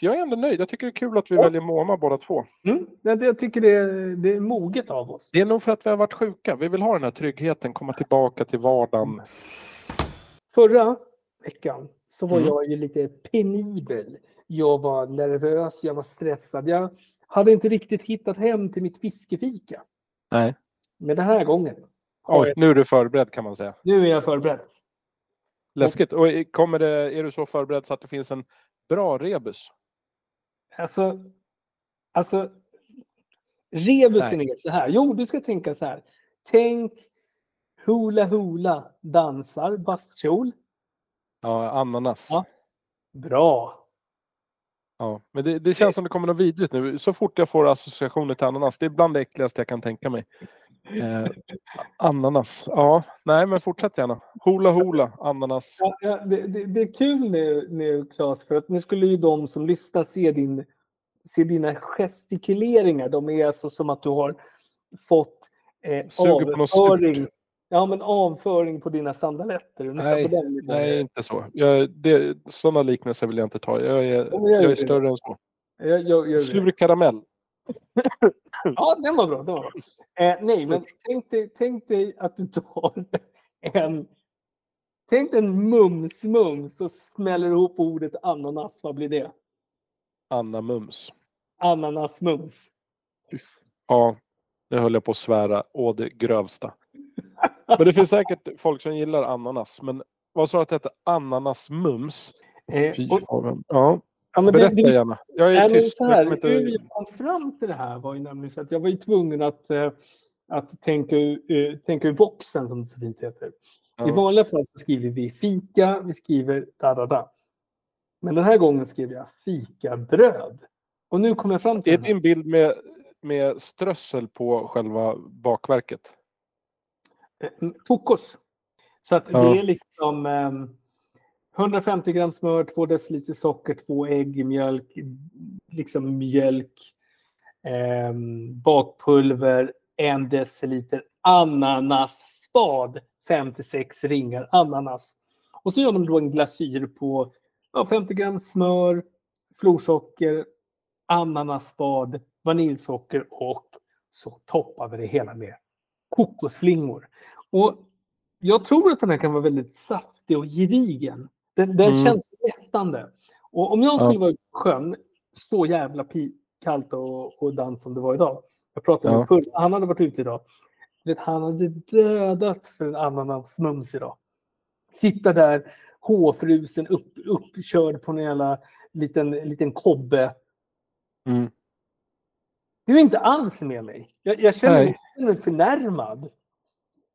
jag är ändå nöjd. Jag tycker det är kul att vi Ja. väljer MoMA båda två. Mm. Jag tycker det är, det är moget av oss. Det är nog för att vi har varit sjuka. Vi vill ha den här tryggheten, komma tillbaka till vardagen. Förra veckan så var Mm. jag ju lite penibel. Jag var nervös, jag var stressad. Jag hade inte riktigt hittat hem till mitt fiskefika. Nej. Men den här gången, Oj, nu är du förberedd kan man säga. nu är jag förberedd. Läskigt. Och kommer det, är du så förberedd så att det finns en bra rebus? Alltså, alltså rebusen är så här. Jo, du ska tänka så här. Tänk Hula Hula dansar bastkjol. Ja, ananas. Ja. Bra. Ja, men det, det känns som det kommer något vidrigt nu. Så fort jag får associationer till ananas, det är bland det äckligaste jag kan tänka mig. Eh, ananas. Ja, nej men fortsätt gärna. Hula hula, ananas. Ja, ja, det, det, det är kul nu, nu Claes, för att nu skulle ju de som lyssnar se, din, se dina gestikuleringar. De är alltså som att du har fått eh, avföring. Ja, men avföring på dina sandaletter. Nej. Nej, inte så. Jag, det, sådana liknelser vill jag inte ta. Jag är, Ja, men jag är större än så. Jag, jag, jag, Sur karamell. Ja, den var bra. Den var bra. Eh, nej, men tänk dig, tänk dig att du tar en... Tänk dig en mums-mums och smäller ihop ordet ananas. Vad blir det? Anna Mums. Ananas-mums. Ja, nu höll jag på att svära å det grövsta. Men det finns säkert folk som gillar ananas. Men vad sa du att det hette? Ananasmums? Eh, och. Ja, ja, men det, berätta det, gärna. Jag är men tyst. så jag här, kommer inte- hur jag kom fram till det här var ju nämligen så att jag var ju tvungen att, eh, att tänka, ur- tänka ur boxen som det så fint heter. I Ja. vanliga fall så skriver vi fika, vi skriver da da da. Men den här gången skrev jag fikabröd. Och nu kommer jag fram till Är här. din bild med, med strössel på själva bakverket? Eh, kokos. Så att Ja. det är liksom ehm, 150 gram smör, 2 deciliter socker, 2 ägg, mjölk, liksom mjölk, ehm, bakpulver, 1 deciliter ananasspad, 5 till 6 ringar ananas. Och så gör de då en glasyr på ja, 50 gram smör, florsocker, ananasspad, vaniljsocker och så toppar vi det hela med kokosflingor. Och jag tror att den här kan vara väldigt saftig och gedigen. Den, den Mm. känns lättande. Och om jag skulle Ja. vara i sjön, så jävla kallt och, och dant som det var idag. Jag pratade Ja. med Pull, han hade varit ute idag. Vet, han hade dödat för en ananasmums idag. Sitta där hårfrusen, upp, uppkörd på en jävla liten, liten kobbe. Mm. Du är inte alls med mig. Jag, jag känner mig förnärmad.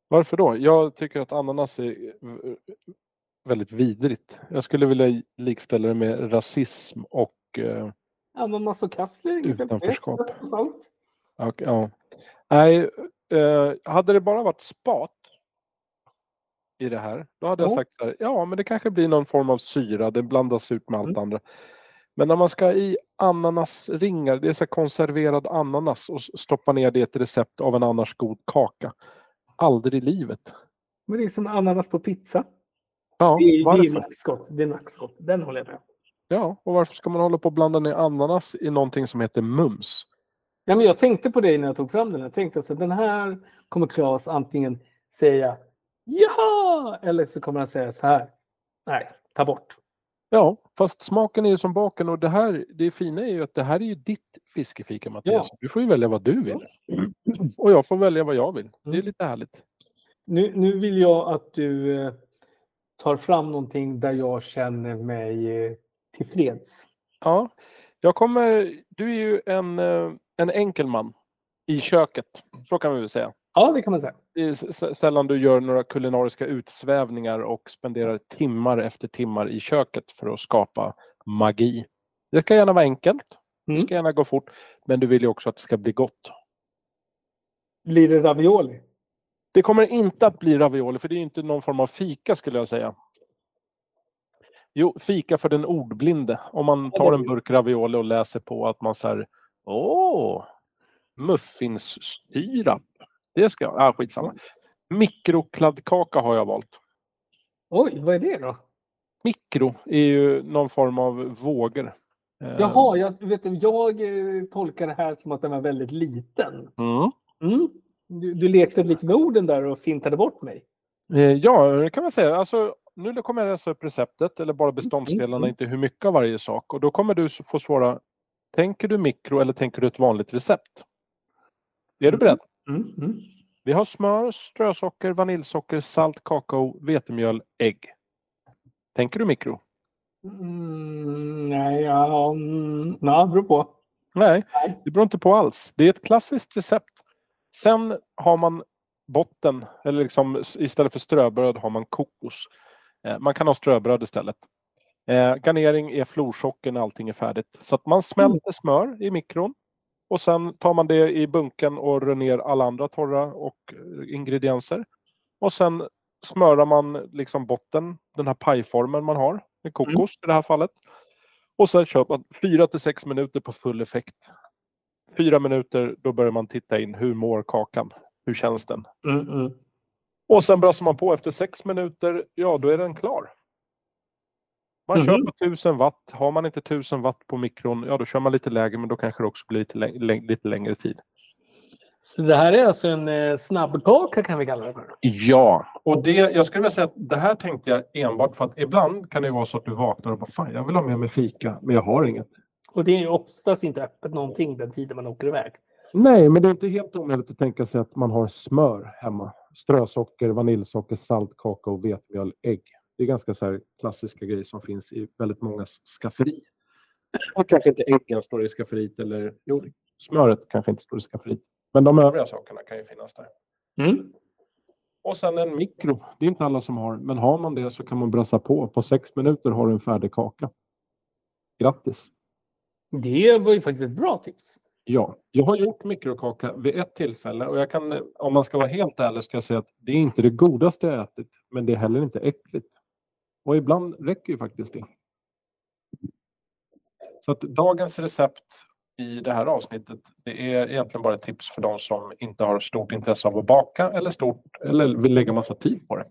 Varför då? Jag tycker att ananas är v- väldigt vidrigt. Jag skulle vilja likställa det med rasism och... Eh, Ananas och kassler. Utanförskap. Och ja. Nej, eh, hade det bara varit spat i det här, då hade jag Ja. sagt här, ja men det kanske blir någon form av syra, det blandas ut med allt Mm. andra. Men när man ska i ananasringar, det är så konserverad ananas och stoppa ner det i ett recept av en annars god kaka. Aldrig i livet. Men det är som ananas på pizza. Ja, Det är, det är varför? nackskott. Det är nackskott. Den håller jag med. Ja, och varför ska man hålla på och blanda ner ananas i någonting som heter mums? Ja, men jag tänkte på det när jag tog fram den. Jag tänkte att den här kommer Claes antingen säga ja eller så kommer han säga så här. Nej, ta bort. Ja, fast smaken är ju som baken och det här, det fina är ju att det här är ju ditt fiskefika Mattias. Du får ju välja vad du vill. Och jag får välja vad jag vill. Det är Mm. lite härligt. Nu, nu vill jag att du eh, tar fram någonting där jag känner mig eh, tillfreds. Ja, jag kommer, du är ju en, eh, en enkel man i köket. Så kan vi väl säga. Ja, det kan man säga. Det är sällan du gör några kulinariska utsvävningar och spenderar timmar efter timmar i köket för att skapa magi. Det ska gärna vara enkelt. Det Mm. ska gärna gå fort. Men du vill ju också att det ska bli gott. Blir det ravioli? Det kommer inte att bli ravioli för det är inte någon form av fika skulle jag säga. Jo, fika för den ordblinde. Om man tar en burk ravioli och läser på att man säger Åh, muffinssyrap. Det ska jag... Ah, skitsamma. Mikrokladdkaka har jag valt. Oj, vad är det då? Mikro är ju någon form av vågor. Eh, Jaha, jag, vet du, jag eh, tolkar det här som att den var väldigt liten. Mm. Mm. Du, du lekte lite med orden där och fintade bort mig. Eh, Ja, det kan man säga. Alltså, nu kommer jag läsa upp receptet, eller bara beståndsdelarna, mm. inte hur mycket av varje sak. Och då kommer du få svara, tänker du mikro eller tänker du ett vanligt recept? Är du beredd? Mm. Mm. Vi har smör, strösocker, vaniljsocker, salt, kakao, vetemjöl, ägg. Tänker du mikro? Mm, nej, ja, mm, ja, det beror på. Nej, Nej. det beror inte på alls. Det är ett klassiskt recept. Sen har man botten, eller liksom istället för ströbröd har man kokos. Eh, Man kan ha ströbröd istället. Eh, garnering är florsocker när allting är färdigt. Så att man smälter smör i mikron. Och sen tar man det i bunken och rör ner alla andra torra och eh, ingredienser. Och sen smörar man liksom botten, den här pajformen man har, med kokos Mm. i det här fallet. Och sen kör man 4 till 6 minuter på full effekt. Fyra minuter, då börjar man titta in. Hur mår kakan? Hur känns den? Mm, mm. Och sen brassar man på efter sex minuter, ja då är den klar. Man kör Mhm. på 1000 watt. Har man inte 1000 watt på mikron, ja då kör man lite lägre men då kanske det också blir lite, läng- läng- lite längre tid. Så det här är alltså en eh, snabbkaka kan vi kalla det för. Ja, och det, jag skulle vilja säga att det här tänkte jag enbart för att ibland kan det vara så att du vaknar och bara fan jag vill ha med mig fika men jag har inget. Och det är ju oftast inte öppet någonting den tiden man åker iväg. Nej, men det är inte helt omöjligt att tänka sig att man har smör hemma. Strösocker, vaniljsocker, salt, kakao, vetemjöl, ägg. Det är ganska så här klassiska grejer som finns i väldigt många skafferi. Och kanske inte äggen står i skafferiet eller jo, smöret kanske inte står i skafferiet. Men de övriga sakerna kan ju finnas där. Mm. Och sen en mikro. Det är inte alla som har, men har man det så kan man brassa på. På sex minuter har du en färdig kaka. Grattis! Det var ju faktiskt ett bra tips. Ja, jag har gjort mikrokaka vid ett tillfälle och jag kan, om man ska vara helt ärlig, ska jag säga att det är inte det godaste jag ätit, men det är heller inte äckligt. Och ibland räcker ju faktiskt det. Så att dagens recept i det här avsnittet, det är egentligen bara ett tips för de som inte har stort intresse av att baka eller, stort, eller vill lägga massa tid på det.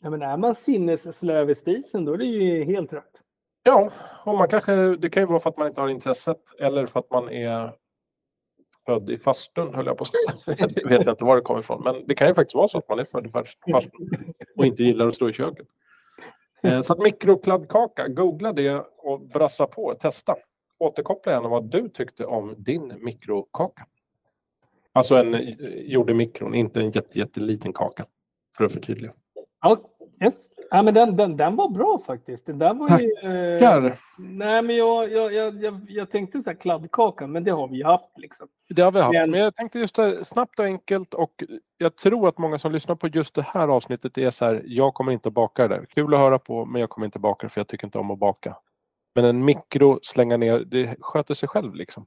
Ja, men är man sinnesslöv i spisen då är det ju helt rätt. Ja, och man kanske, det kan ju vara för att man inte har intresset eller för att man är född i fastun, höll jag på att säga. Jag vet inte var det kommer ifrån, men det kan ju faktiskt vara så att man är född i fast- fastun och inte gillar att stå i köket. Eh, så att mikrokladdkaka, googla det och brassa på, testa. Återkoppla gärna vad du tyckte om din mikrokaka. Alltså en eh, gjord i mikron, inte en jätte, jätteliten kaka. För att förtydliga. Ja, yes. ja men den, den, den var bra faktiskt. Den där var ju... Eh, Tackar! nej, men jag, jag, jag, jag, tänkte så här kladdkaka, men det har vi haft liksom. Det har vi haft, Men- men jag tänkte just här, snabbt och enkelt och jag tror att många som lyssnar på just det här avsnittet är så här, jag kommer inte att baka det där. Kul att höra på, men jag kommer inte att baka det för jag tycker inte om att baka. Men en mikro, slänga ner, det sköter sig själv liksom.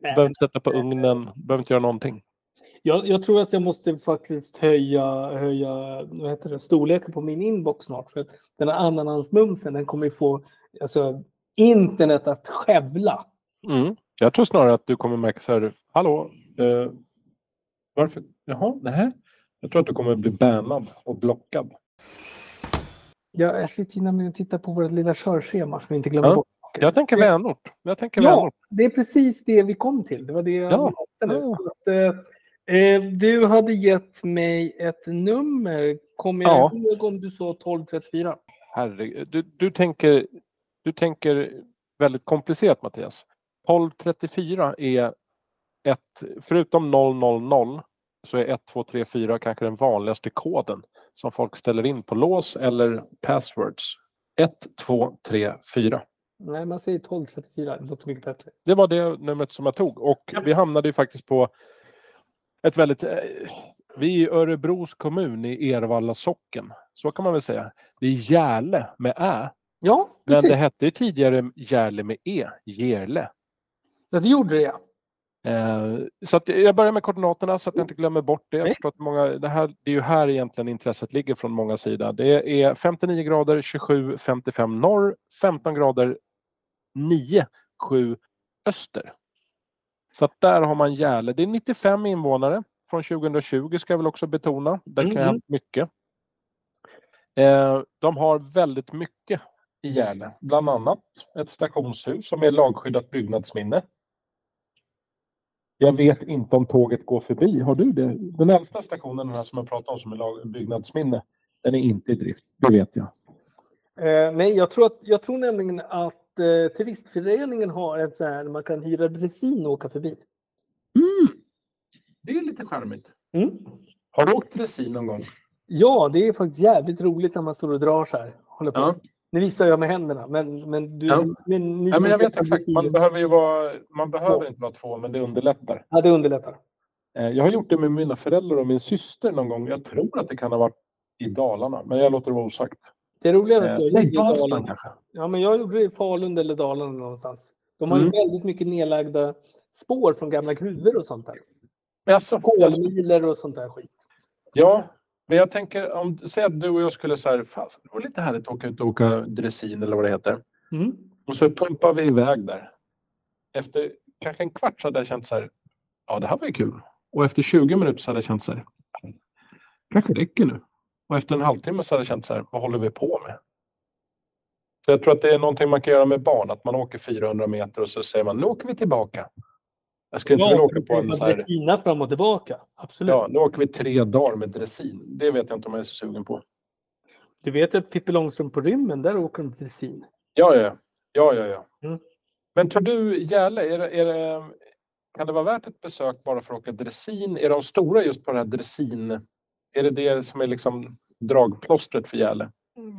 Nej, Behöver inte sätta på ugnen, behöver inte göra någonting. Jag, jag tror att jag måste faktiskt höja, höja vad heter det, storleken på min inbox snart. För att den här ananasmumsen den kommer ju få alltså, internet att skövla. Mm. Jag tror snarare att du kommer märka så här, hallå, eh, varför, jaha, nej. Jag tror att du kommer bli bannad och blockad. Jag, jag sitter ju nämligen och tittar på vårt lilla körschema som vi inte glömmer Ja. bort. Jag tänker vänort. Jag tänker Ja, vänort. det är precis det vi kom till. Det var det jag Ja, nu. ja. Så att, eh, du hade gett mig ett nummer. Kommer jag Ja. ihåg om du sa 1234? Herregud. Du, du, tänker, du tänker väldigt komplicerat Mattias. 1234 är ett, förutom 000 så är 1, 2, 3, 4 kanske den vanligaste koden som folk ställer in på lås eller passwords. 1, 2, 3, 4. Nej, man säger 1234. Det låter mycket bättre. Det var det numret som jag tog och vi hamnade ju faktiskt på ett väldigt... eh, Vi är i Örebros kommun i Ervalla socken. Så kan man väl säga. Det är Järle med Ä. Ja, Men precis. det hette ju tidigare Järle med E, Gerle. Ja, det gjorde det, ja. Eh, så att jag börjar med koordinaterna så att jag inte glömmer bort det. Jag förstår att många, det, här, det är ju här egentligen intresset ligger från många sidor. Det är 59 grader 27, 55 norr, 15 grader 9, 7 öster. Så att där har man Järle. Det är 95 invånare från 2020 ska jag väl också betona. Där kan Mm, jag ha mm. mycket. Eh, de har väldigt mycket i Järle. Bland annat ett stationshus som är lagskyddat byggnadsminne. Jag vet inte om tåget går förbi. Har du det? Den äldsta stationen den här som jag pratade om som är lag- byggnadsminne, den är inte i drift. Det vet jag. Eh, nej, jag tror, att, jag tror nämligen att eh, turistföreningen har ett så här, man kan hyra dressin och åka förbi. Mm. Det är lite charmigt. Mm. Har du åkt dressin någon gång? Ja, det är faktiskt jävligt roligt när man står och drar så här. Håller på. Ja. Nu visar jag med händerna, men, men du... Ja. Men ni Ja, men jag vet exakt. Man behöver ju vara, man behöver inte vara två, men det underlättar. Ja, det underlättar. Eh, Jag har gjort det med mina föräldrar och min syster någon gång. Jag tror att det kan ha varit i Dalarna, men jag låter det vara osagt. Det roliga är att Eh, jag Nej, gjorde det i Dalsland Dalarna. kanske. Ja, men jag gjorde det i Falun eller Dalarna någonstans. De har ju Mm. väldigt mycket nedlagda spår från gamla gruvor och sånt där. Alltså, Kolmiler och sånt där skit. Ja, men jag tänker om säg att du och jag skulle så här, fan, det var lite härligt att åka ut och åka dressin eller vad det heter. Mm. Och så pumpar vi iväg där. Efter kanske en kvart så hade jag känt så här, ja det här var ju kul. Och efter 20 minuter så hade jag känt så här, kanske räcker nu. Och efter en halvtimme så hade jag känt så här, vad håller vi på med? Så jag tror att det är någonting man kan göra med barn, att man åker 400 meter och så säger man, nu åker vi tillbaka. Jag skulle inte vilja åka på en så här, Dressina fram och tillbaka. Absolut. ja, nu åker vi tre dagar med dressin. Det vet jag inte om jag är så sugen på. Du vet att Pippi Långstrump på rymmen, där åker de dressin. Ja, ja, ja, ja, ja. Mm. Men tror du Gäle, är det, är det, kan det vara värt ett besök bara för att åka dressin? Är de stora just på det här dressin? Är det det som är liksom dragplåstret för Gäle?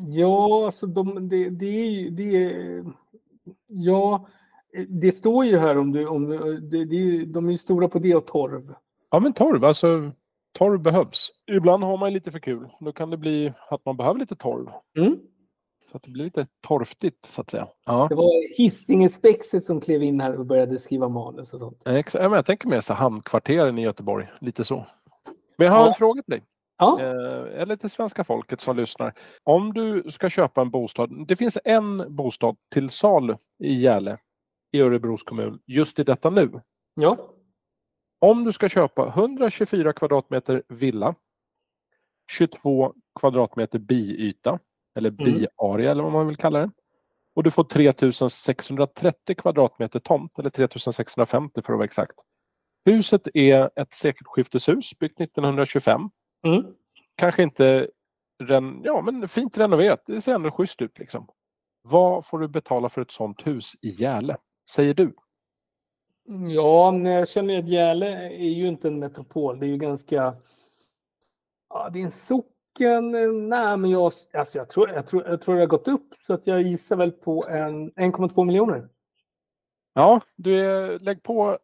Ja, alltså de, det, det är ju... Det är, ja, det står ju här om du... Om du det, det de är ju stora på det och torv. Ja, men torv, alltså torv behövs. Ibland har man lite för kul. Då kan det bli att man behöver lite torv. Mm. Så att det blir lite torftigt så att säga. Ja, Det var Hisingespexet som klev in här och började skriva manus och sånt. ex- ja, men jag tänker mer så hamnkvarteren i Göteborg. Lite så. Men jag har Ja. en fråga till dig. Ja, Eh, eller till svenska folket som lyssnar. Om du ska köpa en bostad. Det finns en bostad till salu i Gäle i Örebros kommun just i detta nu. ja. Om du ska köpa 124 kvadratmeter villa, 22 kvadratmeter biyta eller Mm. eller vad man vill kalla det. Och du får 3630 kvadratmeter tomt eller 3650 för att vara exakt. Huset är ett sekelskifteshus byggt 1925 Mm. kanske inte ren, ja, men fint renoverat. Det ser ändå schysst ut. Liksom. Vad får du betala för ett sånt hus i Gäle? Säger du? Ja, jag känner att Gäle är ju inte en metropol. Det är ju ganska... Ja, det är en socken. Nej, men jag, alltså jag, tror, jag, tror, jag tror det har gått upp. Så att jag gissar väl på en 1,2 miljoner. Ja, du är, lägg på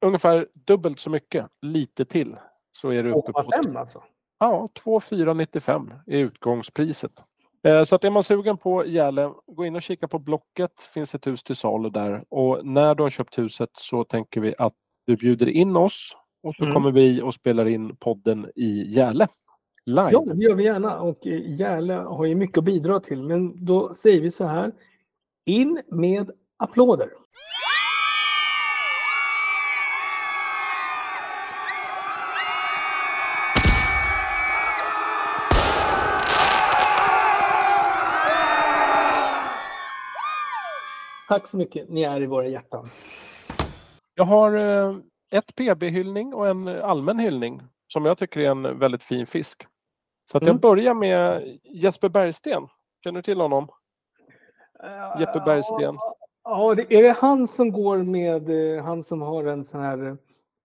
ungefär dubbelt så mycket, lite till. Så är du uppe på 2,5 alltså. Ja, 2495 är utgångspriset. Eh, Så att är man sugen på Gäle, gå in och kika på Blocket. finns ett hus till salu där. Och när du har köpt huset så tänker vi att du bjuder in oss och så Mm. kommer vi och spelar in podden i Gäle. Live. Ja, det gör vi gärna. Och eh, Gäle har ju mycket att bidra till. Men då säger vi så här. In med applåder. Tack så mycket. Ni är i våra hjärtan. Jag har eh, ett PB-hyllning och en allmän hyllning som jag tycker är en väldigt fin fisk. Så att jag Mm. börjar med Jesper Bergsten. Känner du till honom? Jeppe Bergsten. Ja, det, är det han som går med, eh, han som har en sån här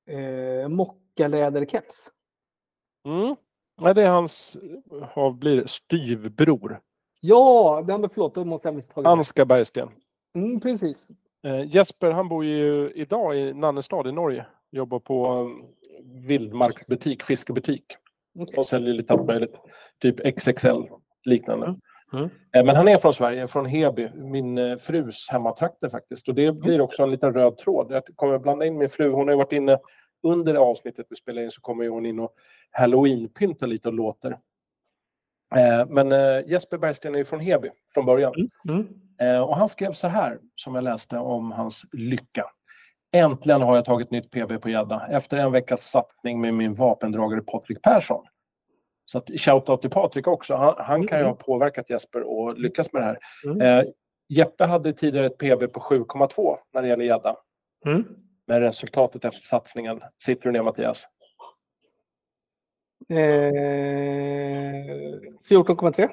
eh, mockaläderkeps? Mm. Nej, det är hans, vad blir styvbror. Ja, men förlåt, då måste jag misstagit. Ansgar Bergsten. Mm, precis. Eh, Jesper han bor ju idag i Nannestad i Norge. Jobbar på en vildmarksbutik, fiskebutik. Okej. Och säljer lite allt möjligt. Typ XXL liknande. Mm. Mm. Eh, Men han är från Sverige, från Heby, min eh, frus hemmatrakter faktiskt. Och det blir också en liten röd tråd. Jag kommer blanda in min fru. Hon har ju varit inne under avsnittet vi spelar in så kommer hon in och halloween-pyntar lite och låter. Eh, Men eh, Jesper Bergsten är från Heby från början. Mm. Eh, Och han skrev så här, som jag läste om hans lycka. Äntligen har jag tagit nytt PB på gädda efter en veckas satsning med min vapendragare Patrik Persson. Så att shoutout till Patrik också. Han, han kan ju ha påverkat Jesper och lyckas med det här. Mm. Eh, Jeppe hade tidigare ett PB på 7,2 när det gäller gädda. Mm. Men resultatet efter satsningen, sitter du ner Mattias? Eh, 14,3.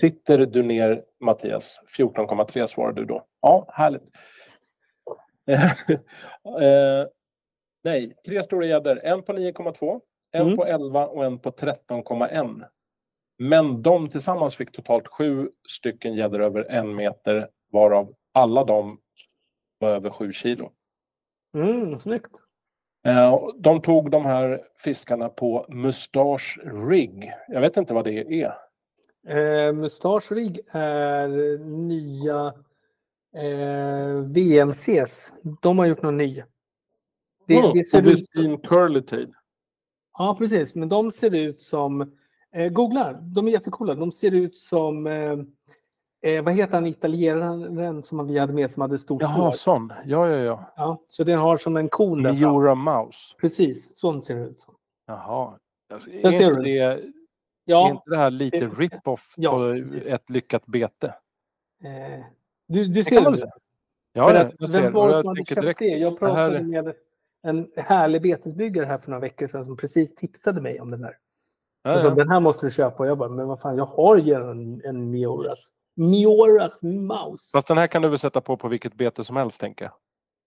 Sitter du ner Mattias? 14,3 svarar du då. Ja, härligt. eh, nej, tre stora gäddor. En på 9,2, en Mm. på 11 och en på 13,1. Men de tillsammans fick totalt sju stycken gäddor över en meter varav alla de var över sju kilo. Mm, snyggt. Eh, De tog de här fiskarna på Mustache Rig. Jag vet inte vad det är. Eh, Mustache Rig är nya eh, VMCs. De har gjort någon ny. Det, Mm, det ser och ut, Vestin Curly Tail. ja, precis. Men de ser ut som... Eh, googla, de är jättecoola. De ser ut som... Eh, vad heter han italienaren som vi hade med som hade stort Jaha, hår? sån. Ja, ja, ja. Ja, så den har som en kon där fram. Miura Mouse. Precis, sån ser det ut som. Jaha. Alltså, Är ser inte, det, är Ja, inte det här lite det- rip-off Ja, på precis. ett lyckat bete? eh, du, du Det ser det? säga. Ja, För att, jag ser. vem var det som hade köpt direkt, det? Jag det pratade med en härlig betesbyggare här för några veckor sedan som precis tipsade mig om den här. ja, Så ja. den här måste du köpa. Och jag bara, men vad fan, jag har ju en, en Mioras. Mioras Mouse. Fast den här kan du väl sätta på på vilket bete som helst, tänker jag.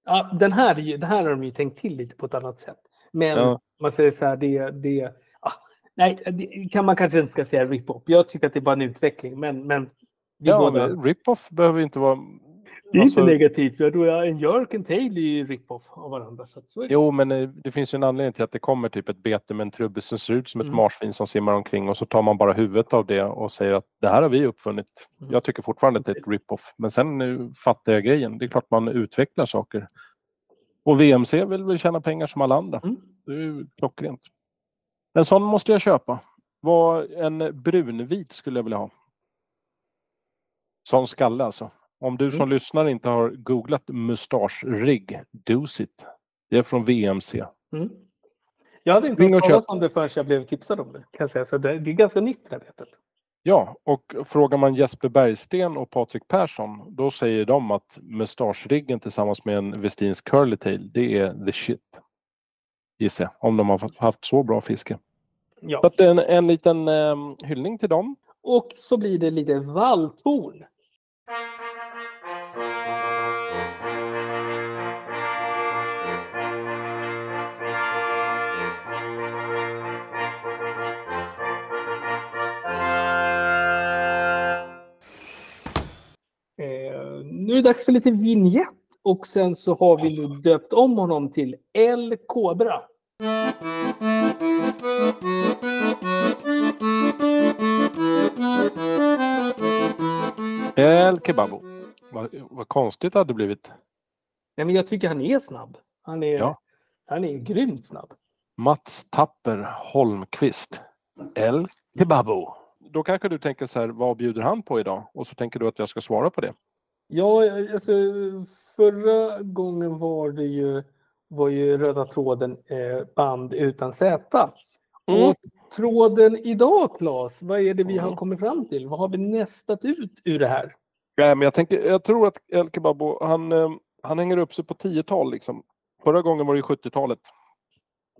Ja, den, här, den här har de ju tänkt till lite på ett annat sätt. Men Ja. man säger så här, det, det, ah, nej, det kan man kanske inte ska säga rip-off. Jag tycker att det är bara en utveckling. Men, men vi Ja, båda, men rip-off behöver inte vara... det är alltså- inte negativt. För då är en Jörk och en Tail är ju rip-off av varandra. Så. Jo, men eh, det finns ju en anledning till att det kommer typ ett bete med en trubbe som ser ut som ett Mm. marsvin som simmar omkring och så tar man bara huvudet av det och säger att det här har vi uppfunnit. Mm. Jag tycker fortfarande att det är ett rip-off. Men sen nu fattar jag grejen. Det är klart man utvecklar saker. Och VMC vill väl tjäna pengar som alla andra. Mm. Det är ju klockrent. En sån måste jag köpa. Var en brunvit skulle jag vilja ha. Sån skalle alltså. Om du som Mm. lyssnar inte har googlat mustaschrigg, do it. Det är från VMC. Mm. Jag hade inte hört talas om det förrän jag blev tipsad om det. Kan jag säga. Så det, det är ganska nytt det här vetet. Ja, och frågar man Jesper Bergsten och Patrik Persson, då säger de att mustaschriggen tillsammans med en Westins curly tail, det är the shit. Gissar jag, om de har haft så bra fiske. Så Ja. att en, en liten eh, hyllning till dem. Och så blir det lite valltorn. Nu är det dags för lite vignett och sen så har vi nu döpt om honom till El Cobra. El Kebabo. Vad, vad konstigt det hade blivit. Nej, men jag tycker han är snabb. Han är, Ja. han är grymt snabb. Mats Tapper Holmqvist. El Kebabo. Då kanske du tänker så här, vad bjuder han på idag? Och så tänker du att jag ska svara på det. Ja, alltså förra gången var det ju, var ju röda tråden eh, band utan Z. Mm. Och tråden idag, Claes, vad är det vi har Mm. kommit fram till? Vad har vi nästat ut ur det här? Nej, men jag, tänker, jag tror att El Kebabo, han, eh, han hänger upp sig på 10-tal. Liksom. Förra gången var det ju 70-talet.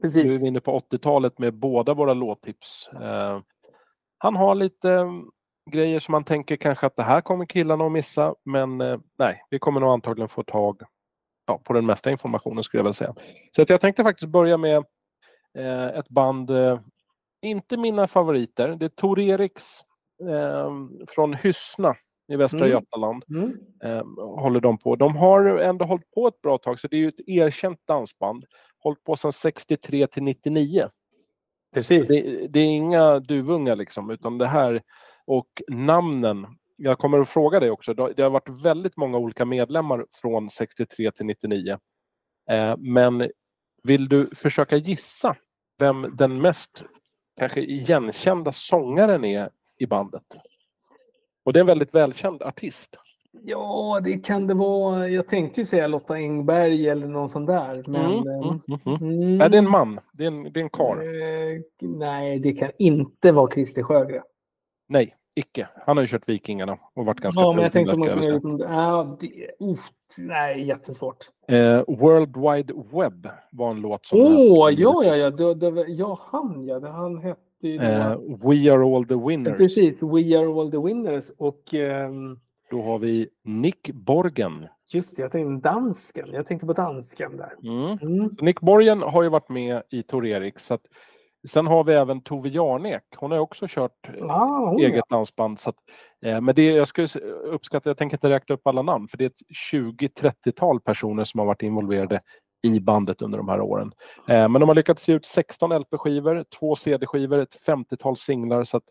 Nu är Precis. vi inne på 80-talet med båda våra låttips. Eh, han har lite grejer som man tänker kanske att det här kommer killarna att missa. Men eh, nej, vi kommer nog antagligen få tag ja, på den mesta informationen skulle jag väl säga. Så att jag tänkte faktiskt börja med eh, ett band, eh, inte mina favoriter. Det är Tor Eriks eh, från Hyssna i Västra Mm. Götaland Mm. eh, håller de på. De har ändå hållit på ett bra tag, så det är ju ett erkänt dansband. Hållit på sedan 63 till 99. Precis. Det, det är inga duvungar liksom, utan det här och namnen. Jag kommer att fråga dig också. Det har varit väldigt många olika medlemmar från 63 till 99. Eh, men vill du försöka gissa vem den mest kanske igenkända sångaren är i bandet? Och det är en väldigt välkänd artist. Ja, det kan det vara. Jag tänkte ju säga Lotta Engberg eller någon sån där. Men, Mm, eh, mm, mm, mm. mm, Nej, det är en man. Det är en, det är en karl. eh, nej, det kan inte vara Christer Sjögren. Nej, icke. Han har ju kört Vikingarna och varit ganska Ja, men jag tänkte där, man ska jag kunde väl gjort ja, det, uff, Nej, jättesvårt. eh, World Wide Web var en låt som... Åh, ja, ja, ja. Det, det, ja, han ja. Det, han hette ju... Eh, We Are All The Winners. Precis, We Are All The Winners. Och ehm, Då har vi Nick Borgen. just det, jag tänkte dansken. Jag tänkte på dansken där. Mm. Mm. Nick Borgen har ju varit med i Tor Erik. Så att, sen har vi även Tove Jarnek. Hon har också kört eh, Ah, eget ja. dansband. Så att, eh, men det, jag skulle uppskatta, jag tänker inte räkna upp alla namn, för det är ett 20-30-tal personer som har varit involverade i bandet under de här åren. Eh, men de har lyckats ge ut 16 LP-skivor, två CD-skivor, ett 50-tal singlar. Så att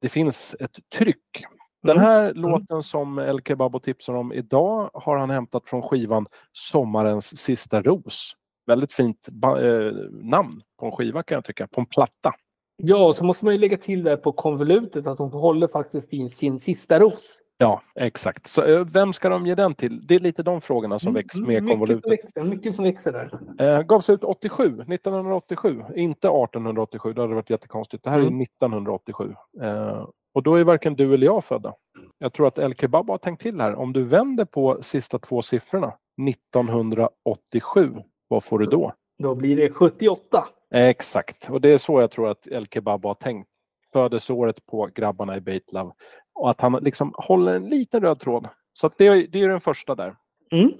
det finns ett tryck. Den Mm. här låten som El Kebabo tipsar om idag har han hämtat från skivan Sommarens sista ros väldigt fint eh, namn på en skiva kan jag tycka, på en platta. Ja, så måste man ju lägga till där på konvolutet att hon håller faktiskt in sin sista ros. Ja, exakt. Så eh, vem ska de ge den till? Det är lite de frågorna som väcks med Mm, som konvolutet. växer, mycket som växer där. Eh, gavs ut 87, 1987, inte 1887, det hade varit jättekonstigt. Det här Mm. är 1987. Eh, och då är varken du eller jag födda. Jag tror att El Kebab har tänkt till här. Om du vänder på sista två siffrorna, 1987, vad får du då? Då blir det 78. Exakt, och det är så jag tror att El Kebab har tänkt. Födelseåret på grabbarna i Baitlove. Och att han liksom håller en liten röd tråd. Så det, är- det är den första där. Mm.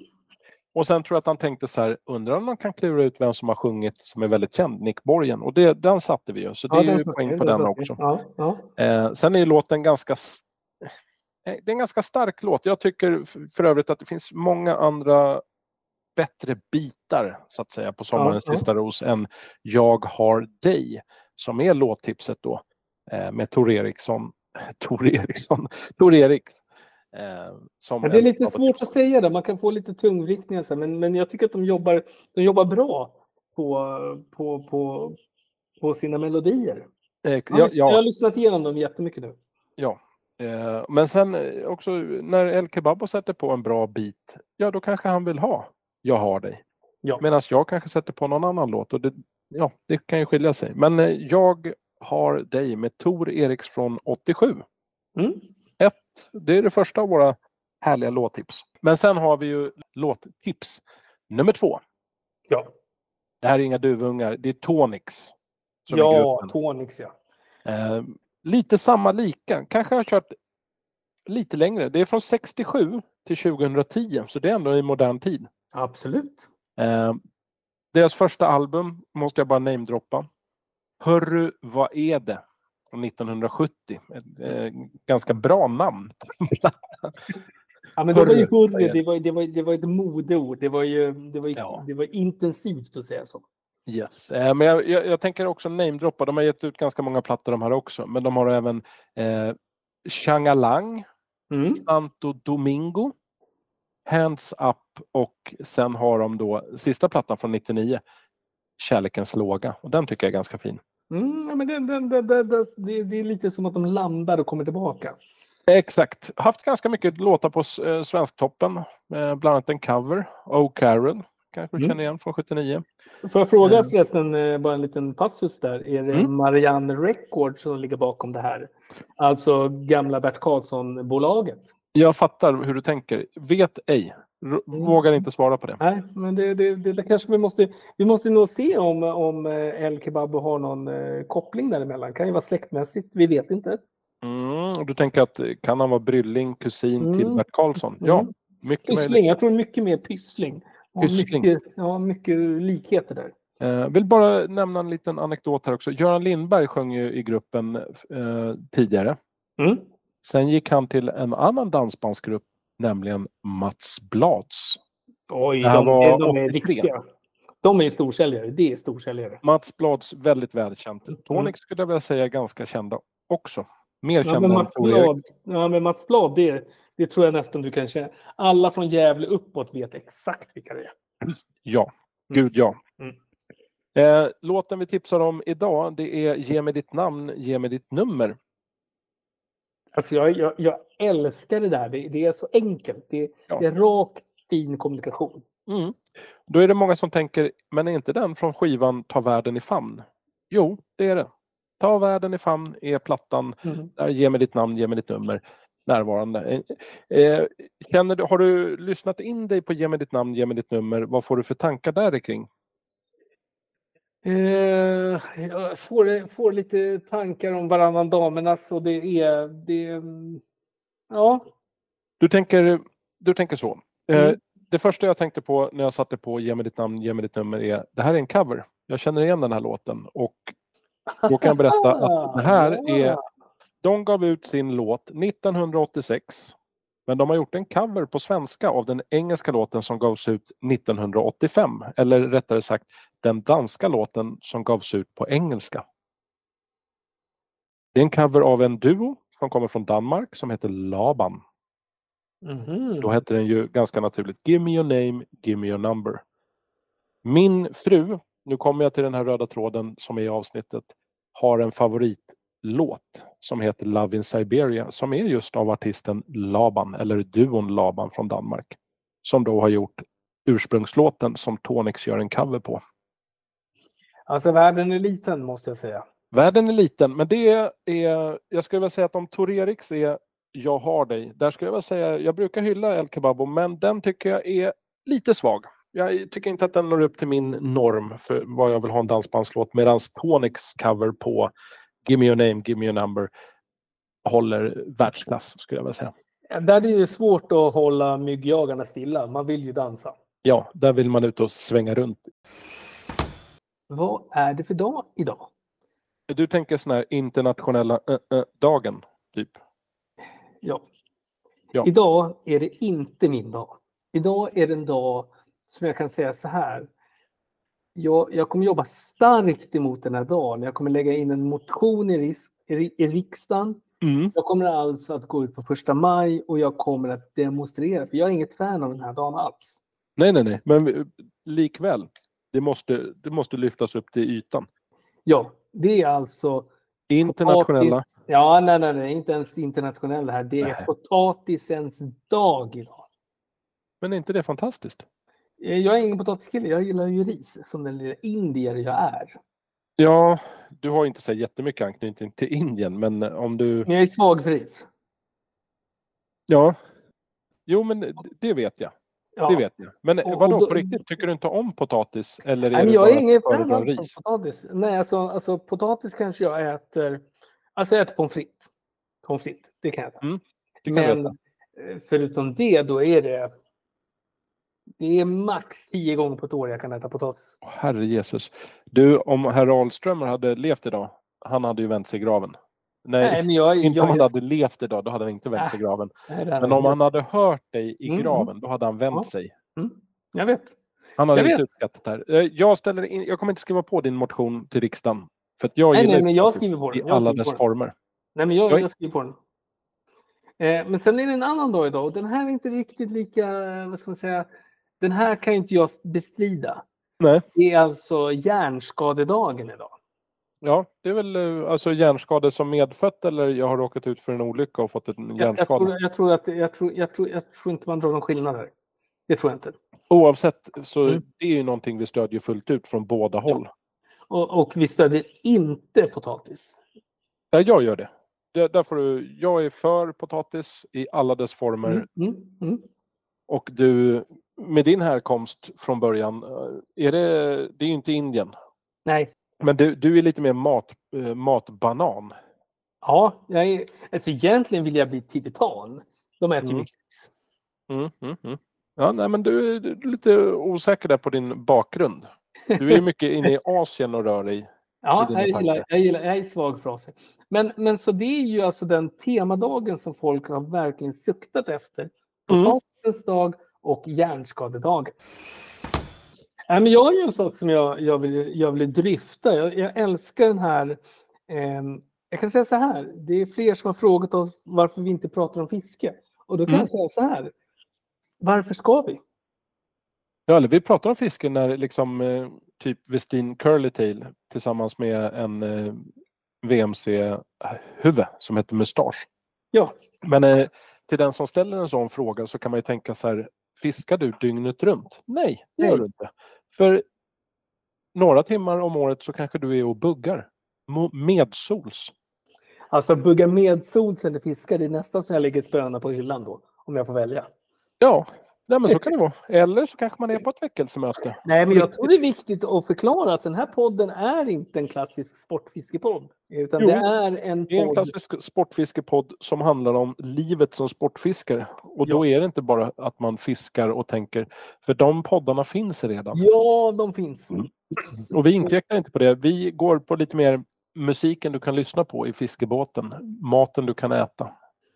Och sen tror jag att han tänkte så här, undrar om man kan klura ut vem som har sjungit som är väldigt känd, Nick Borgen. Och det, den satte vi ju, så det Ja, är ju poäng på den också. Ja, ja. Eh, sen är låten ganska... eh, Det är en ganska stark låt. Jag tycker för övrigt att det finns många andra bättre bitar, så att säga, på Sommarens Ja, ja. sista ros än Jag har dig, som är låttipset då, eh, med Tor Eriksson. Tor Eriksson? Tor Erik. Eh, som Ja, det är lite svårt att säga det. Man kan få lite tungvrickningar, så här, men, men jag tycker att de jobbar, de jobbar bra på, på, på, på sina melodier. Eh, Jag, jag har lyssnat igenom dem jättemycket nu. ja. Eh, men sen eh, också när El Kebabo sätter på en bra bit, ja då kanske han vill ha Jag har dig. Ja. Medan jag kanske sätter på någon annan låt. Och det, ja, det kan ju skilja sig. Men eh, jag har dig med Tor Eriks från 87. Mm. Ett, det är det första av våra härliga låttips. Men sen har vi ju låttips nummer två. Ja, Det här är inga duvungar, det är Tonix. ja. Tonix ja. Eh, lite samma lika. Kanske har kört lite längre. Det är från 67 till 2010, så det är ändå i modern tid. Absolut. Eh, deras första album måste jag bara namedroppa. Hörru, vad är det? Från 1970. Ett eh, ganska bra namn. Ja, men det var ju hurry, det? var, det var, det var ett modeord. Det var ju, det var, Ja. det var intensivt att säga så. Yes. Eh, men jag, jag, jag tänker också namedroppa. De har gett ut ganska många plattor de här också. Men de har även eh, Changalang, Mm. Santo Domingo, Hands Up och sen har de då sista plattan från 99, Kärlekens låga. Och den tycker jag är ganska fin. Mm, men det, det, det, det, det, det, det är lite som att de landar och kommer tillbaka. Exakt. Haft ganska mycket låtar på eh, Svensktoppen. Eh, bland annat en cover, Oh Carol. Kanske du Mm. känner igen från 79. Får jag fråga Mm. förresten, eh, bara en liten passus där. Är det Mm. Marianne Records som ligger bakom det här? Alltså gamla Bert Karlsson-bolaget? Jag fattar hur du tänker. Vet ej. Mm. Vågar inte svara på det. Nej, men det, det, det, kanske vi måste... Vi måste nog se om, om eh, El Kebab har någon eh, koppling däremellan. Kan ju vara släktmässigt, vi vet inte. Mm, du tänker att eh, kan han vara brylling, kusin till Mm. Bert Karlsson? Ja, Mm. mycket Pyssling, jag tror mycket mer pyssling. Pyssling. Mycket, ja, mycket likheter där. Eh, vill bara nämna en liten anekdot här också. Göran Lindberg sjöng ju i gruppen eh, tidigare. Mm. Sen gick han till en annan dansbandsgrupp, nämligen Mats Blads. Oj, de, var de är 83. riktiga. De är storsäljare, det är storsäljare. Mats Blads väldigt välkänt. Mm. Skulle jag vilja säga är ganska kända också. Mer Ja, kända men än Mats Erik. Blad, ja, men Mats Blad det, det tror jag nästan du kan känna. Alla från Gävle uppåt vet exakt vilka det är. Ja, gud ja. Mm. Eh, låten vi tipsar om idag det är Ge mig ditt namn, ge mig ditt nummer. Alltså jag, jag, jag älskar det där. Det, det är så enkelt. Det, Ja. det är rak, fin kommunikation. Mm. Då är det många som tänker, men är inte den från skivan Ta världen i famn? Jo, det är det. Ta världen i famn är plattan. Mm. Där, ge mig ditt namn, ge mig ditt nummer. Närvarande. Eh, eh, känner du, har du lyssnat in dig på Ge mig ditt namn, ge mig ditt nummer? Vad får du för tankar där kring? Eh, jag får, får lite tankar om varannan damernas och det är... Det, mm, ja, Du tänker, du tänker så. Eh, Mm. Det första jag tänkte på när jag satte på Ge mig ditt namn, ge mig ditt nummer är det här är en cover. Jag känner igen den här låten och då kan jag berätta att det här är. De gav ut sin låt 1986. Men de har gjort en cover på svenska av den engelska låten som gavs ut 1985. Eller rättare sagt den danska låten som gavs ut på engelska. Det är en cover av en duo som kommer från Danmark som heter Laban. Mhm. Då hette den ju ganska naturligt Give me your name, give me your number. Min fru, nu kommer jag till den här röda tråden som är i avsnittet, har en favoritlåt som heter Love in Siberia som är just av artisten Laban, eller duon Laban från Danmark. Som då har gjort ursprungslåten som Tonix gör en cover på. Alltså världen är liten måste jag säga. Världen är liten, men det är, jag skulle vilja säga att om Tor Eriks är Jag har dig, där skulle jag vilja säga, jag brukar hylla El Kebabo, men den tycker jag är lite svag. Jag tycker inte att den når upp till min norm för vad jag vill ha en dansbandslåt, medan Tonics cover på Give me your name, give me your number håller världsklass, skulle jag vilja säga. Där är det ju svårt att hålla myggjagarna stilla. Man vill ju dansa. Ja, där vill man ut och svänga runt. Vad är det för dag idag? Du tänker sån här internationella äh, äh, dagen, typ? Ja. Ja. Idag är det inte min dag. Idag är det en dag som jag kan säga så här. Jag, jag kommer jobba starkt emot den här dagen. Jag kommer lägga in en motion i, risk, i, i riksdagen. Mm. Jag kommer alltså att gå ut på första maj och jag kommer att demonstrera. För jag är inget fan av den här dagen alls. Nej, nej, nej, men likväl. Det måste, det måste lyftas upp till ytan. Ja, det är alltså Internationella. potatis- Ja, nej, nej, nej, inte ens internationella här. Det är Nej. potatisens dag idag. Men är inte det fantastiskt? Eh, Jag är ingen potatiskille, jag gillar ju ris som den lilla indier jag är. Ja, du har inte så jättemycket anknytning till Indien, men om du... Men jag är svag för ris. Ja. Jo, men det vet jag. Ja. Det vet jag. Men Och- och vadå, då- på riktigt? Tycker du inte om potatis? Eller är Nej, jag är ingen fan av ris? potatis. Nej, alltså, alltså potatis kanske jag äter. Alltså jag äter pommes frites. Pommes frites, det kan jag äta. Mm, kan Men äta. eh, förutom det, då är det. Det är max tio gånger på ett år jag kan äta potatis. Herre Jesus. Du, om herr Ahlström hade levt idag, han hade ju vänt sig i graven. Nej, Nej, men jag, inte jag, om han jag, hade levt idag, då hade han inte vänt sig i graven. Nej, Men om han hade hört dig i Mm, graven, då hade han vänt Ja. sig. Jag vet. Han hade Jag inte uppskattat det här. Eh, Jag, ställer in, jag kommer inte skriva på din motion till riksdagen. För att jag Nej, nej, men jag skriver på den. i Jag alla dess former. Nej, men jag, Jag- jag skriver på den. Eh, men sen är det en annan dag idag och den här är inte riktigt lika, vad ska man säga, den här kan inte jag bestrida. Nej. Det är alltså hjärnskadedagen idag. Ja, det är väl eh, alltså hjärnskada som medfött eller jag har råkat ut för en olycka och fått en Jag, jag, hjärnskada. tror, jag, tror att, jag, tror, jag, tror, jag tror inte man drar någon skillnad här. Det tror jag inte. Oavsett så Mm. det är ju någonting vi stödjer fullt ut från båda håll. Och, och vi stödjer inte potatis. Ja, jag gör det. det där får du, jag är för potatis i alla dess former Mm, mm, mm. och du med din härkomst från början, eh, är det, det är ju inte Indien. Nej, Men du, du är lite mer mat, eh, matbanan. ja, jag är, alltså egentligen vill jag bli tibetan. De äter ju Mm. mycket ris. Mm, mm, mm. Ja, nej, men du är du är lite osäker där på din bakgrund. Du är mycket inne i Asien och rör dig. Ja, jag gillar, jag, gillar, jag är svag för Asien. Men, men så det är ju alltså den temadagen som folk har verkligen suktat efter. Mm. Potatisens dag och hjärnskadedagen. Nej, men jag har ju en sak som jag, jag, vill, jag vill dryfta. Jag, jag älskar den här... ehm, jag kan säga så här. Det är fler som har frågat oss varför vi inte pratar om fiske. Och då kan Mm. jag säga så här. Varför ska vi? Ja, eller vi pratar om fiske när liksom eh, typ Westin Curlytail tillsammans med en eh, VMC-huvud som heter Mustache. Ja, Men eh, till den som ställer en sån fråga så kan man ju tänka så här, fiskar du dygnet runt? Nej, det gör du inte. För några timmar om året så kanske du är och buggar. Medsols. alltså bugga med sols eller fiska, det är nästan som jag lägger spöna på hyllan då. Om jag får välja. Ja, nej, men så kan det vara. Eller så kanske man är på ett väckelsemöte. Nej, men jag tror det är viktigt att förklara att den här podden är inte en klassisk sportfiskepodd. Utan Jo, det är en Det är en podd. klassisk sportfiskepodd som handlar om livet som sportfiskare. Och då är det inte bara att man fiskar och tänker, för de poddarna finns redan. Ja, de finns. Mm. Och vi inkräktar inte på det. Vi går på lite mer musiken du kan lyssna på i fiskebåten, maten du kan äta,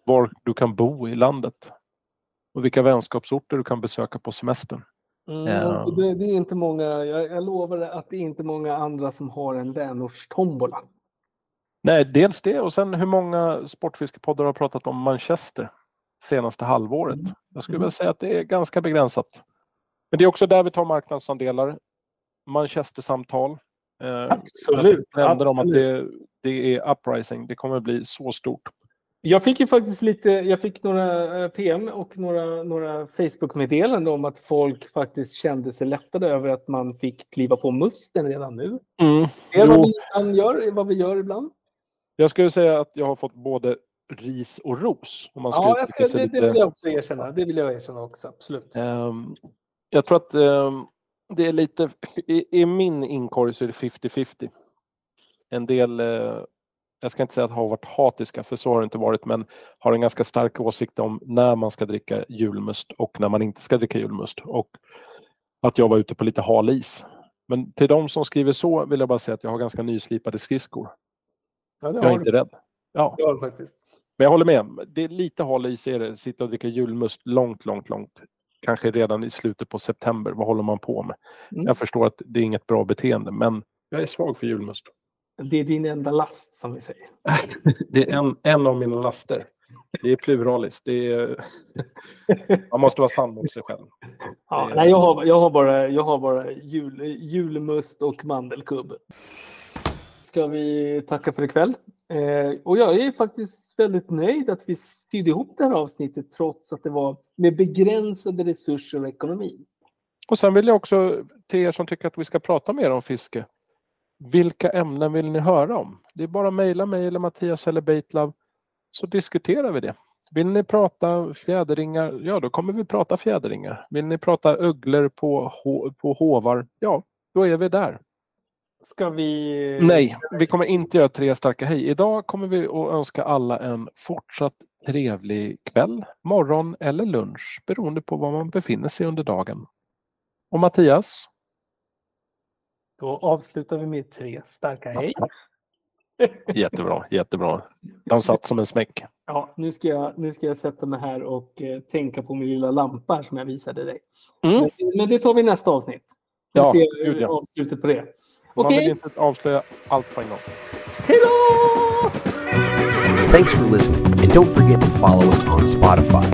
var du kan bo i landet och vilka vänskapsorter du kan besöka på semestern. Mm, Ja. så det, det är inte många, jag, jag lovar att det är inte många andra som har en vänortstombola. Nej, dels det och sen hur många sportfiskepoddar har pratat om Manchester senaste halvåret. Jag skulle Mm. väl säga att det är ganska begränsat. Men det är också där vi tar marknadsandelar. Manchester-samtal. Eh, Absolut. Jag nämnde om att det, det är uprising. Det kommer bli så stort. Jag fick ju faktiskt lite, jag fick några eh, PM och några, några Facebook-meddelanden om att folk faktiskt kände sig lättade över att man fick kliva på musten redan nu. Det är vad vi gör, vad vi gör ibland. jag skulle säga att jag har fått både ris och ros. Om man Ja, ska, det, det lite- vill jag också erkänna. Det vill jag erkänna också, absolut. Ehm, jag tror att ehm, det är lite, i, i min inkorg så är det 50-50. En del, eh, jag ska inte säga att har varit hatiska, för så har det inte varit, men har en ganska stark åsikt om när man ska dricka julmust och när man inte ska dricka julmust. Och att jag var ute på lite hal is. Men till de som skriver så vill jag bara säga att jag har ganska nyslipade skridskor. Ja, det Jag är har inte du. rädd. Ja, Det har du faktiskt. men jag håller med. Det är lite hal is är det. Sitta och dricka julmust långt, långt, långt. Kanske redan i slutet på september. Vad håller man på med? Mm. Jag förstår att det är inget bra beteende, men jag är svag för julmust. Det är din enda last, som vi säger. Det är en, en av mina laster. Det är pluralis. Det är... Man måste vara sann mot sig själv. Ja, nej, jag, har, jag har bara, jag har bara jul, julmust och mandelkubb. Ska vi tacka för ikväll? Eh, och jag är faktiskt väldigt nöjd att vi sydde ihop det här avsnittet trots att det var med begränsade resurser och ekonomi. Och sen vill jag också till er som tycker att vi ska prata mer om fiske. Vilka ämnen vill ni höra om? Det är bara att mejla mig eller Mattias eller Baitlove så diskuterar vi det. Vill ni prata fjäderringar? Ja, då kommer vi prata fjäderringar. Vill ni prata ugglor på, på hovar? Ja, då är vi där. Ska vi... Nej, vi kommer inte göra tre starka hej. Idag kommer vi att önska alla en fortsatt trevlig kväll, morgon eller lunch beroende på var man befinner sig under dagen. Och Mattias? Då avslutar vi med tre starka hej. Jättebra, jättebra. De satt som en smäck. Ja, nu ska jag, nu ska jag sätta mig här och eh, tänka på min lilla lampa som jag visade dig. Mm. Men, men det tar vi nästa avsnitt. Vi Ja, ser gud, ja. avslutet på det. Man Okej, vill inte avslöja allt på en gång. hej då! Thanks for listening, and don't forget to follow us on Spotify.